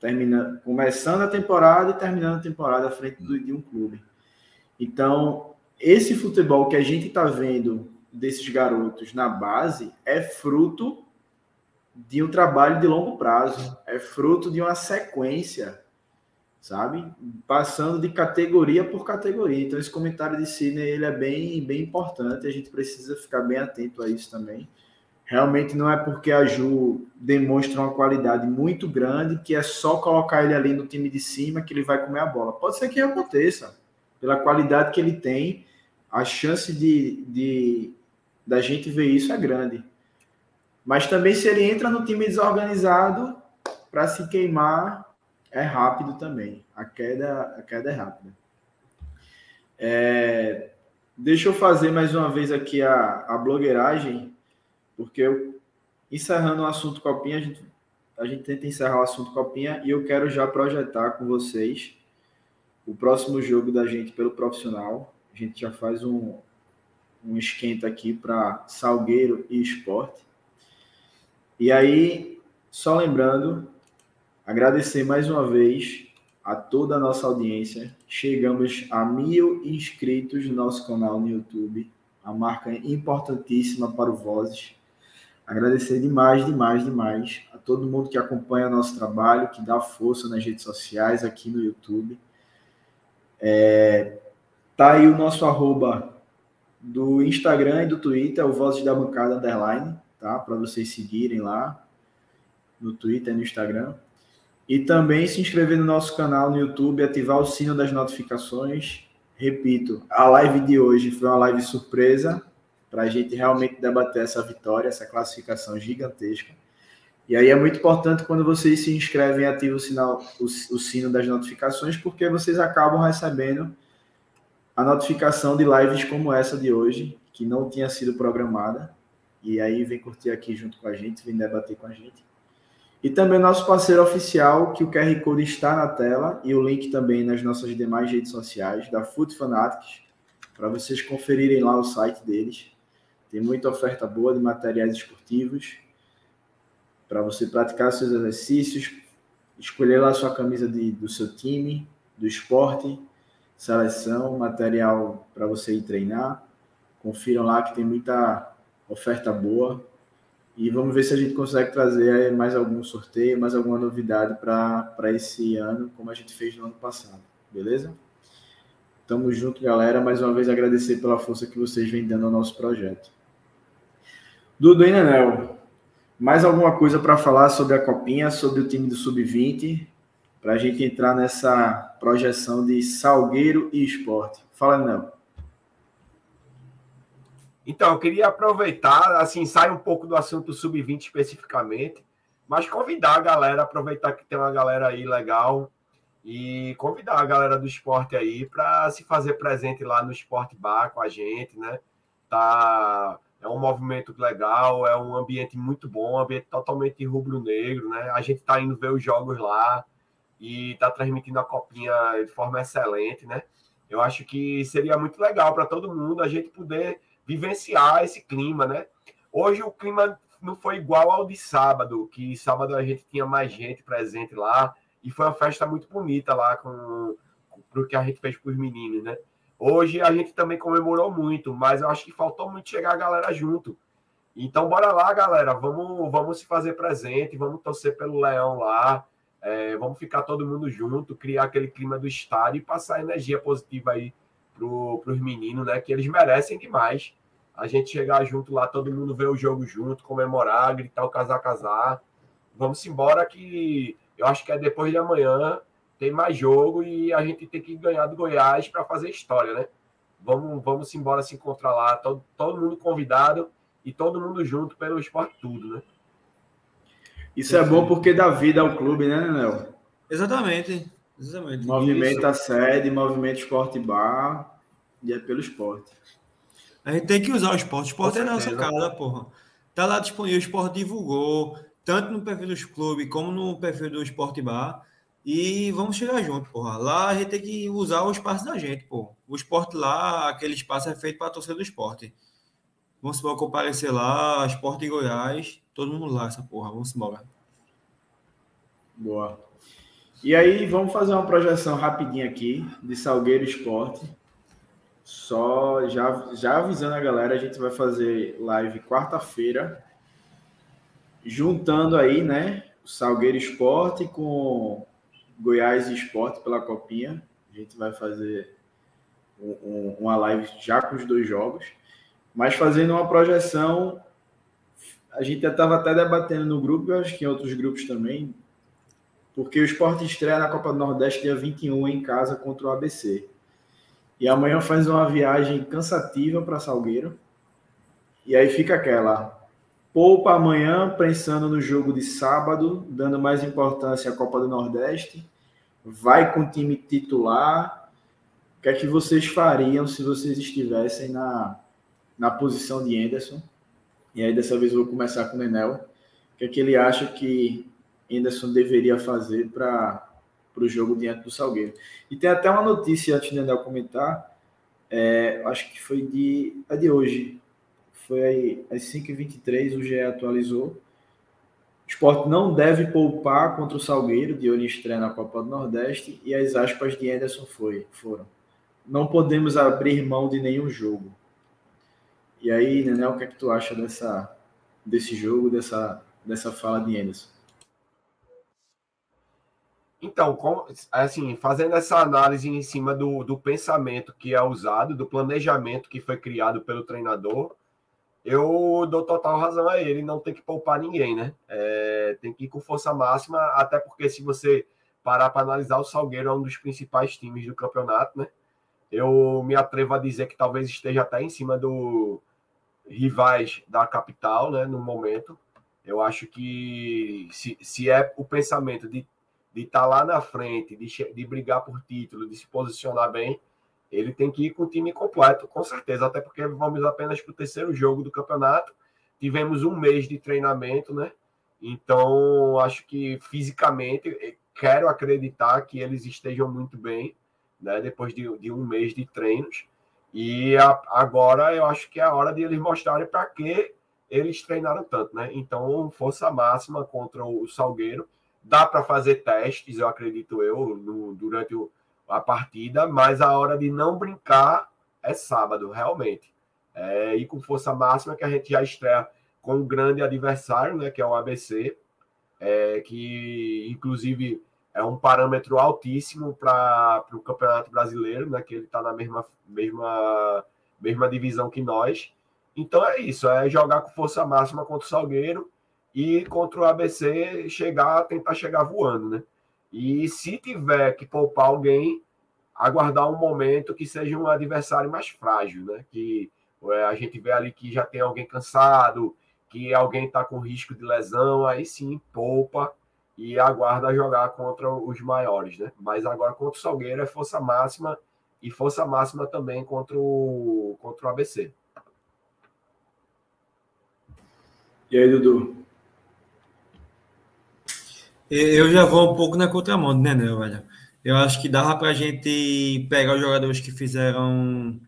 B: terminando, começando a temporada e terminando a temporada à frente de um clube. Então, esse futebol que a gente está vendo desses garotos na base é fruto de um trabalho de longo prazo, é fruto de uma sequência, sabe? Passando de categoria por categoria. Então esse comentário de Sidney ele é bem, bem importante, a gente precisa ficar bem atento a isso também. Realmente não é porque a Ju demonstra uma qualidade muito grande que é só colocar ele ali no time de cima que ele vai comer a bola. Pode ser que aconteça, pela qualidade que ele tem, a chance de, de da gente ver isso é grande. Mas também se ele entra no time desorganizado, para se queimar é rápido também. A queda, a queda é rápida. É, deixa eu fazer mais uma vez aqui a, a blogueiragem, porque eu, encerrando o assunto Copinha, a gente, a gente tenta encerrar o assunto Copinha e eu quero já projetar com vocês o próximo jogo da gente pelo profissional. A gente já faz um, um esquenta aqui para Salgueiro e Esporte. E aí, só lembrando, agradecer mais uma vez a toda a nossa audiência. Chegamos a mil inscritos no nosso canal no YouTube, a marca importantíssima para o Vozes. Agradecer demais, demais, demais a todo mundo que acompanha nosso trabalho, que dá força nas redes sociais, aqui no YouTube. É, tá aí o nosso arroba do Instagram e do Twitter, o Vozes da Bancada Underline, tá? Para vocês seguirem lá no Twitter e no Instagram. E também se inscrever no nosso canal no YouTube, ativar o sino das notificações. Repito, a live de hoje foi uma live surpresa para a gente realmente debater essa vitória, essa classificação gigantesca. E aí é muito importante quando vocês se inscrevem e ativam o, sinal, o, o sino das notificações, porque vocês acabam recebendo a notificação de lives como essa de hoje, que não tinha sido programada. E aí vem curtir aqui junto com a gente, vem debater com a gente. E também nosso parceiro oficial, que o QR Code está na tela e o link também nas nossas demais redes sociais, da Foot Fanatics, para vocês conferirem lá o site deles. Tem muita oferta boa de materiais esportivos para você praticar seus exercícios, escolher lá a sua camisa de, do seu time, do esporte seleção, material para você ir treinar. Confiram lá que tem muita oferta boa. E vamos ver se a gente consegue trazer mais algum sorteio, mais alguma novidade para esse ano, como a gente fez no ano passado. Beleza? Tamo junto, galera. Mais uma vez agradecer pela força que vocês vêm dando ao nosso projeto. Dudu e Nenel, mais alguma coisa para falar sobre a Copinha, sobre o time do Sub-20? Para a gente entrar nessa projeção de Salgueiro e esporte. Fala, não.
C: Então, eu queria aproveitar, assim, sai um pouco do assunto sub-20 especificamente, mas convidar a galera, aproveitar que tem uma galera aí legal e convidar a galera do esporte aí para se fazer presente lá no Esporte Bar com a gente, né? Tá é um movimento legal, é um ambiente muito bom, um ambiente totalmente rubro-negro, né? A gente está indo ver os jogos lá e está transmitindo a copinha de forma excelente, né? Eu acho que seria muito legal para todo mundo a gente poder vivenciar esse clima, né? Hoje o clima não foi igual ao de sábado, que sábado a gente tinha mais gente presente lá e foi uma festa muito bonita lá com, com o que a gente fez para os meninos, né? Hoje a gente também comemorou muito, mas eu acho que faltou muito chegar a galera junto. Então, bora lá, galera. Vamos, vamos se fazer presente, vamos torcer pelo Leão lá. É, vamos ficar todo mundo junto, criar aquele clima do estádio e passar energia positiva aí para os meninos, né? Que eles merecem demais. A gente chegar junto lá, todo mundo ver o jogo junto, comemorar, gritar o casar, casar. Vamos embora que eu acho que é depois de amanhã tem mais jogo e a gente tem que ganhar do Goiás para fazer história, né? Vamos, vamos embora se encontrar lá, todo, todo mundo convidado e todo mundo junto pelo esporte tudo, né?
B: Isso é bom porque dá vida ao clube, né, Nenel?
D: Exatamente. Exatamente.
B: Movimento Isso. a sede, movimento esporte bar e é pelo esporte.
D: A gente tem que usar o esporte. O esporte é nossa casa, porra. Tá lá disponível, o esporte divulgou, tanto no perfil dos clubes como no perfil do Esporte Bar. E vamos chegar junto, porra. Lá a gente tem que usar o espaço da gente, pô. O esporte lá, aquele espaço é feito para a torcida do esporte. Vamos embora comparecer lá, esporte em Goiás, todo mundo lá, essa porra. Vamos embora.
B: Boa. E aí, vamos fazer uma projeção rapidinha aqui de Salgueiro Esporte. Só já, já avisando a galera, a gente vai fazer live quarta-feira, juntando aí, né, o Salgueiro Esporte com Goiás Esporte pela Copinha. A gente vai fazer um, um, uma live já com os dois jogos, mas fazendo uma projeção. A gente estava até debatendo no grupo, eu acho que em outros grupos também, porque o esporte estreia na Copa do Nordeste dia 21 em casa contra o ABC. E amanhã faz uma viagem cansativa para Salgueiro. E aí fica aquela. Poupa amanhã pensando no jogo de sábado, dando mais importância à Copa do Nordeste. Vai com o time titular. O que é que vocês fariam se vocês estivessem na, na posição de Anderson? E aí dessa vez eu vou começar com o Nenel. O que é que ele acha que Anderson deveria fazer para o jogo diante do Salgueiro? E tem até uma notícia antes de Nenel comentar. É, acho que foi de, é de hoje, foi aí, às 5h23, o GE atualizou. O esporte não deve poupar contra o Salgueiro, de olho em estreia na Copa do Nordeste, e as aspas de Anderson foi, foram. Não podemos abrir mão de nenhum jogo. E aí, Nenel, o que é que tu acha dessa, desse jogo, dessa, dessa fala de Anderson?
C: Então, assim, fazendo essa análise em cima do, do pensamento que é usado, do planejamento que foi criado pelo treinador, eu dou total razão a ele, não tem que poupar ninguém, né? É, tem que ir com força máxima, até porque se você parar para analisar, o Salgueiro é um dos principais times do campeonato, né? Eu me atrevo a dizer que talvez esteja até em cima do rivais da capital, né? No momento, eu acho que se, se é o pensamento de de estar tá lá na frente, de, de brigar por título, de se posicionar bem, ele tem que ir com o time completo, com certeza, até porque vamos apenas para o terceiro jogo do campeonato. Tivemos um mês de treinamento, né? Então, acho que fisicamente, eh, quero acreditar que eles estejam muito bem, né? Depois de, de um mês de treinos. E a, agora eu acho que é a hora de eles mostrarem para que eles treinaram tanto, né? Então, força máxima contra o Salgueiro. Dá para fazer testes, eu acredito eu, no, durante o, a partida, mas a hora de não brincar é sábado, realmente. É, e com força máxima que a gente já estreia com um grande adversário, né, que é o ABC, é, que inclusive é um parâmetro altíssimo para o Campeonato Brasileiro, né, que ele está na mesma, mesma, mesma divisão que nós. Então é isso, é jogar com força máxima contra o Salgueiro e contra o ABC chegar, tentar chegar voando, né? E se tiver que poupar alguém, aguardar um momento que seja um adversário mais frágil, né? Que é, a gente vê ali que já tem alguém cansado, que alguém está com risco de lesão, aí sim poupa e aguarda jogar contra os maiores, né? Mas agora contra o Salgueiro é força máxima e força máxima também contra o, contra o ABC.
B: E aí, Dudu?
D: Eu já vou um pouco na contramão do Nenê, velho. Eu acho que dava pra gente pegar os jogadores que fizeram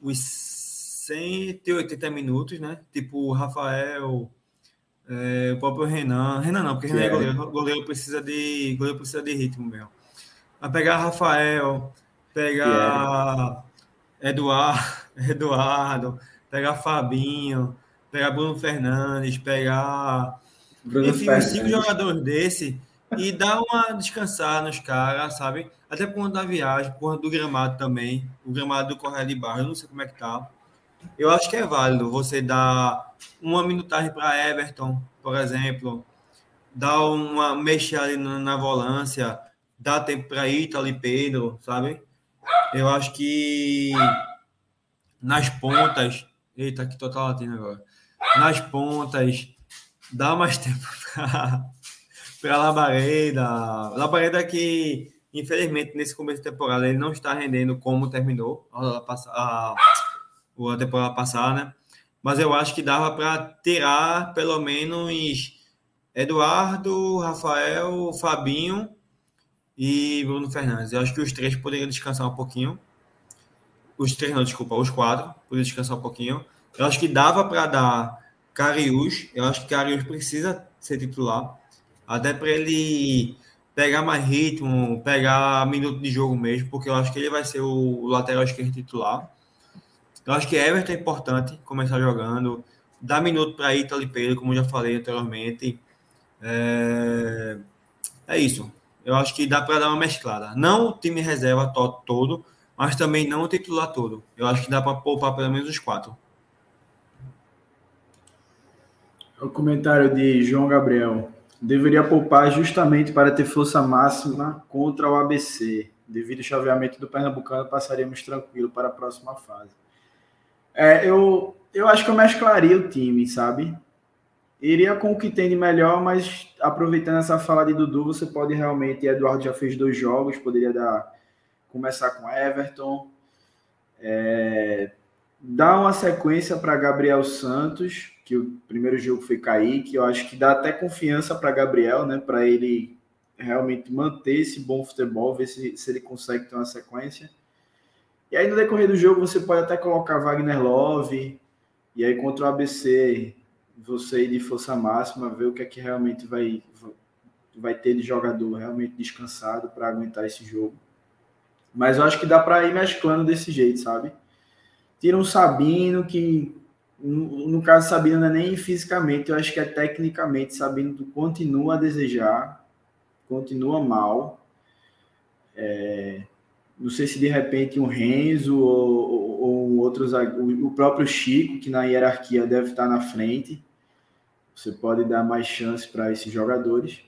D: os 180 minutos, né? Tipo o Rafael, é, o próprio Renan. Renan não, porque Renan é goleiro. O goleiro precisa de, goleiro precisa de ritmo mesmo. A pegar Rafael, pegar Eduardo, Eduardo, pegar Fabinho, pegar Bruno Fernandes, pegar. Bruno enfim, Fernandes. cinco jogadores desse e dar uma descansar nos caras, sabe? Até por conta da viagem, por conta do gramado também. O gramado do Correio de Barra, eu não sei como é que tá. Eu acho que é válido você dar uma minutagem para Everton, por exemplo, dar uma mexer ali na, na volância, dar tempo para Ítalo e Pedro, sabe? Eu acho que nas pontas. Eita, que total latino agora. Nas pontas, dá mais tempo para Labareda. Labareda que, infelizmente, nesse começo de temporada, ele não está rendendo como terminou a, a, a temporada passada, né? Mas eu acho que dava para tirar pelo menos Eduardo, Rafael, Fabinho e Bruno Fernandes. Eu acho que os três poderiam descansar um pouquinho. Os três, não, desculpa, os quatro poderiam descansar um pouquinho. Eu acho que dava para dar Cariús. Eu acho que Cariús precisa ser titular. Até para ele pegar mais ritmo, pegar minuto de jogo mesmo, porque eu acho que ele vai ser o lateral esquerdo titular. Eu acho que Everton é importante começar jogando, dar minuto para Ítalo Pedro, como já falei anteriormente. É, é isso. Eu acho que dá para dar uma mesclada. Não o time reserva todo, mas também não o titular todo. Eu acho que dá para poupar pelo menos os quatro.
B: O comentário de João Gabriel. Deveria poupar justamente para ter força máxima contra o ABC. Devido ao chaveamento do Pernambucano, passaríamos tranquilo para a próxima fase. É, eu, eu acho que eu mesclaria o time, sabe? Iria com o que tem de melhor, mas aproveitando essa fala de Dudu, você pode realmente. Eduardo já fez dois jogos, poderia dar começar com Everton. É, dar uma sequência para Gabriel Santos, que o primeiro jogo foi Kaique. Eu acho que dá até confiança para Gabriel, né? Para ele realmente manter esse bom futebol, ver se, se ele consegue ter uma sequência. E aí no decorrer do jogo você pode até colocar Wagner Love, e aí contra o ABC você ir de força máxima, ver o que é que realmente vai, vai ter de jogador realmente descansado para aguentar esse jogo. Mas eu acho que dá para ir mesclando desse jeito, sabe? Tira um Sabino que, no, caso Sabino não é nem fisicamente, eu acho que é tecnicamente, Sabino continua a desejar, continua mal. É, não sei se de repente um Renzo ou, ou, ou outros, o próprio Chico, que na hierarquia deve estar na frente. Você pode dar mais chance para esses jogadores.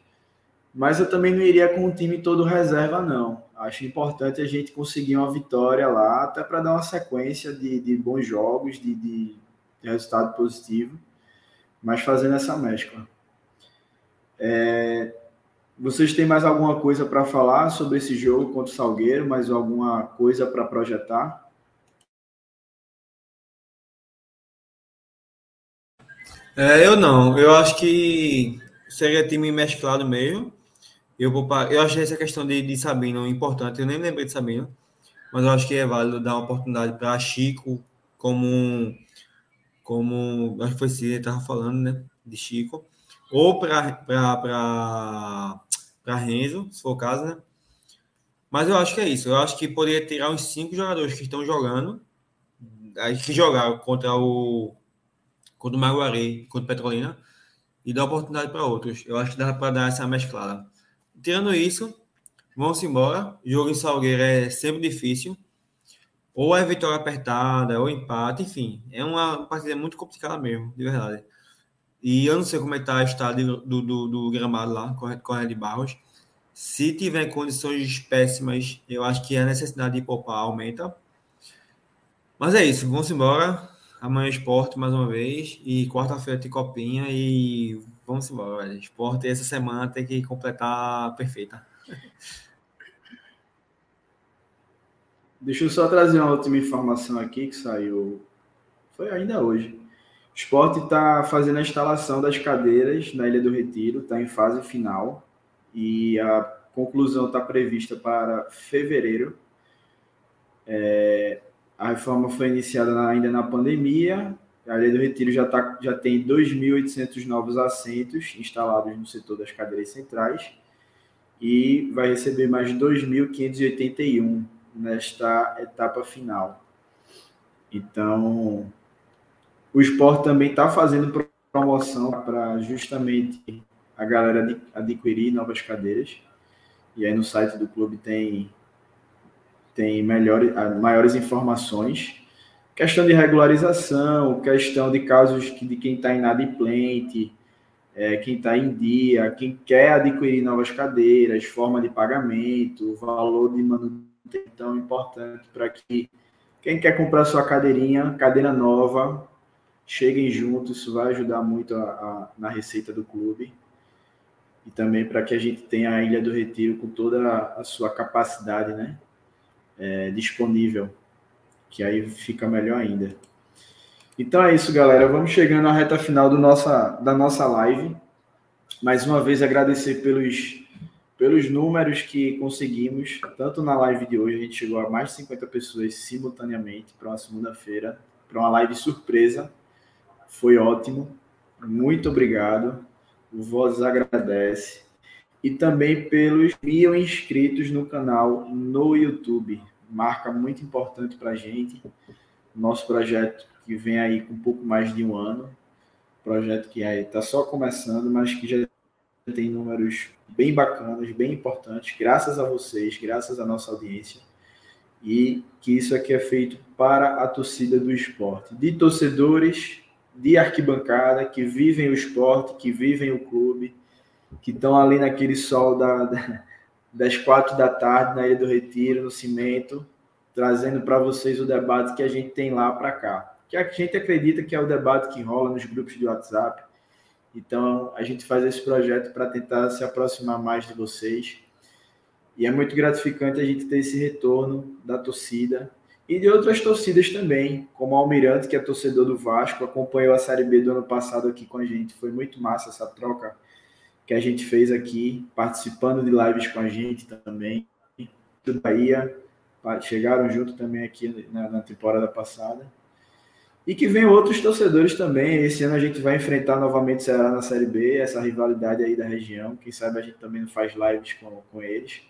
B: Mas eu também não iria com o time todo reserva, não. Acho importante a gente conseguir uma vitória lá, até para dar uma sequência de, de bons jogos, de, de, de, resultado positivo, mas fazendo essa mescla. É, vocês têm mais alguma coisa para falar sobre esse jogo contra o Salgueiro? Mais alguma coisa para projetar?
D: É, eu não. Eu acho que seria time mesclado mesmo. Eu, vou, eu achei essa questão de, de Sabino importante. Eu nem lembrei de Sabino, mas eu acho que é válido dar uma oportunidade para Chico, como, como acho que foi Cida estava falando, né? De Chico, ou para Renzo, se for o caso, né? Mas eu acho que é isso. Eu acho que poderia tirar uns cinco jogadores que estão jogando, que jogaram contra o contra o Maguari, contra o Petrolina, e dar oportunidade para outros. Eu acho que dá para dar essa mesclada. Tirando isso, vamos embora. O jogo em Salgueiro é sempre difícil. Ou é vitória apertada, ou empate, enfim. É uma partida muito complicada mesmo, de verdade. E eu não sei como é que está o estado do, do, do gramado lá, correto de Barros. Se tiver condições péssimas, eu acho que a necessidade de poupar aumenta. Mas é isso, vamos embora. Amanhã é esporte mais uma vez. E quarta-feira tem copinha e vamos embora, velho. Esporte essa semana tem que completar perfeita.
B: Deixa eu só trazer uma última informação aqui que saiu. Foi ainda hoje. Esporte está fazendo a instalação das cadeiras na Ilha do Retiro, está em fase final e a conclusão está prevista para fevereiro. É, a reforma foi iniciada ainda na pandemia. A Ilha do Retiro já, tá, já tem 2.800 novos assentos instalados no setor das cadeiras centrais e vai receber mais 2.581 nesta etapa final. Então, o esporte também está fazendo promoção para justamente a galera adquirir novas cadeiras. E aí no site do clube tem tem melhores, maiores informações. Questão de regularização, questão de casos de quem está inadimplente, é, quem está em dia, quem quer adquirir novas cadeiras, forma de pagamento, valor de manutenção importante para que quem quer comprar sua cadeirinha, cadeira nova, cheguem juntos, isso vai ajudar muito a, a, na receita do clube e também para que a gente tenha a Ilha do Retiro com toda a, sua capacidade né, é, disponível, que aí fica melhor ainda. Então é isso, galera. Vamos chegando à reta final do nossa, da nossa live. Mais uma vez agradecer pelos, pelos números que conseguimos, tanto na live de hoje, a gente chegou a mais de 50 pessoas simultaneamente para uma segunda-feira, para uma live surpresa. Foi ótimo. Muito obrigado. O Voz agradece. E também pelos mil inscritos no canal no YouTube. Marca muito importante para a gente. Nosso projeto que vem aí com um pouco mais de um ano. Projeto que aí está só começando, mas que já tem números bem bacanas, bem importantes, graças a vocês, graças à nossa audiência. E que isso aqui é feito para a torcida do esporte, de torcedores de arquibancada que vivem o esporte, que vivem o clube, que estão ali naquele sol da, da, das quatro da tarde na Ilha do Retiro, no cimento, trazendo para vocês o debate que a gente tem lá para cá que a gente acredita que é o debate que rola nos grupos de WhatsApp. Então, a gente faz esse projeto para tentar se aproximar mais de vocês. E é muito gratificante a gente ter esse retorno da torcida e de outras torcidas também, como o Almirante, que é torcedor do Vasco, acompanhou a Série B do ano passado aqui com a gente. Foi muito massa essa troca que a gente fez aqui, participando de lives com a gente também. Do Bahia, chegaram junto também aqui na, na temporada passada. E que vem outros torcedores também. Esse ano a gente vai enfrentar novamente o Ceará na Série B, essa rivalidade aí da região. Quem sabe a gente também faz lives com, com eles.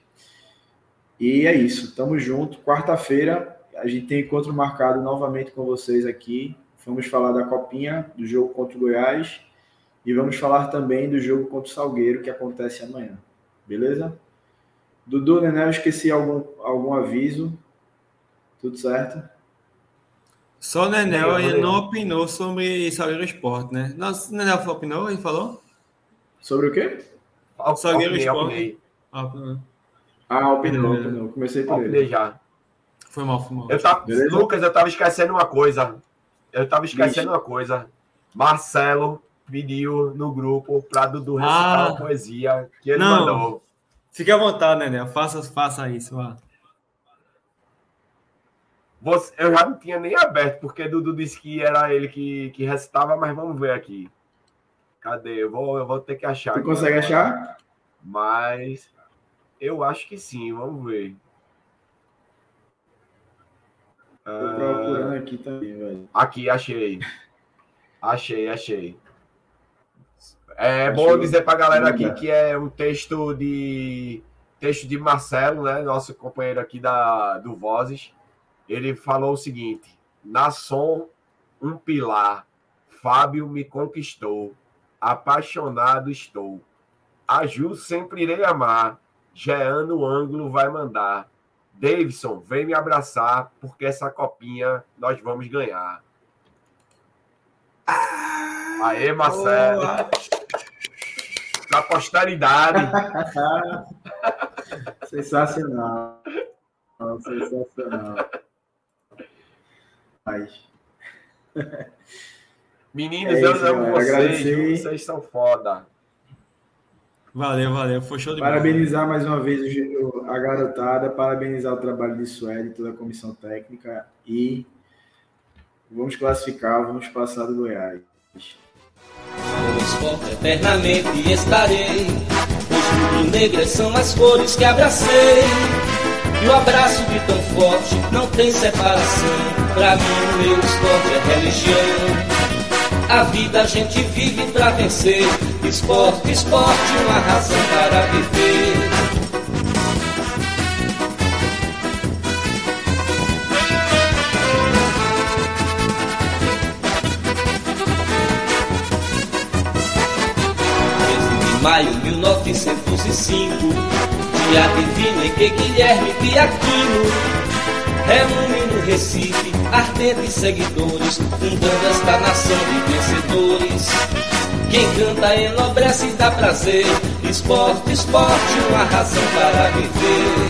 B: E é isso, tamo junto. Quarta-feira a gente tem encontro marcado novamente com vocês aqui. Vamos falar da Copinha, do jogo contra o Goiás. E vamos falar também do jogo contra o Salgueiro, que acontece amanhã. Beleza? Dudu, né? Eu esqueci algum, algum aviso. Tudo certo?
D: Só o Nenel ainda não opinou sobre Salgueiro Esporte, né? Não, o Nenel opinou? Ele falou?
B: Sobre o quê?
D: O Salgueiro Esporte. Ah, opinou.
B: Ah, opinou, opinou. Comecei por
C: ele. já.
D: Foi mal, foi mal.
C: Eu tava, Lucas, eu tava esquecendo uma coisa. Eu tava esquecendo Ixi. uma coisa. Marcelo pediu no grupo para Dudu recitar ah, poesia que ele não. mandou.
D: Fique à vontade, Nenel. Faça, faça isso. Vá.
C: Você, eu já não tinha nem aberto, porque Dudu disse que era ele que, que recitava, mas vamos ver aqui. Cadê? Eu vou, eu vou ter que achar.
B: Você consegue achar?
C: Mas eu acho que sim, vamos ver.
B: Tô procurando aqui também, velho.
C: Aqui, achei. Achei, achei. É Achou. bom dizer para a galera aqui que é um texto de texto de Marcelo, né, nosso companheiro aqui da do Vozes ele falou o seguinte: na som, um pilar, Fábio me conquistou, apaixonado estou. A Ju sempre irei amar, Jean no ângulo vai mandar. Davidson, vem me abraçar, porque essa copinha nós vamos ganhar. Aê, Marcelo. Da posteridade.
B: sensacional. Sensacional.
C: Meninos, é isso, eu amo vocês. Vocês são foda.
D: Valeu, valeu. Foi show de
B: Parabenizar bola. mais uma vez a garotada, parabenizar o trabalho de Sueli, toda a comissão técnica e vamos classificar, vamos passar do Goiás.
E: No esporte eternamente estarei. Os rubro-negras são as cores que abracei. E o abraço de tão forte não tem separação. Pra mim, o meu esporte é religião. A vida a gente vive pra vencer. Esporte, esporte, uma razão para viver. maio 1905, dia divino em que Guilherme Piaquino reúne no Recife ardentes seguidores, fundando esta nação de vencedores. Quem canta enobrece e dá prazer, esporte, esporte, uma razão para viver.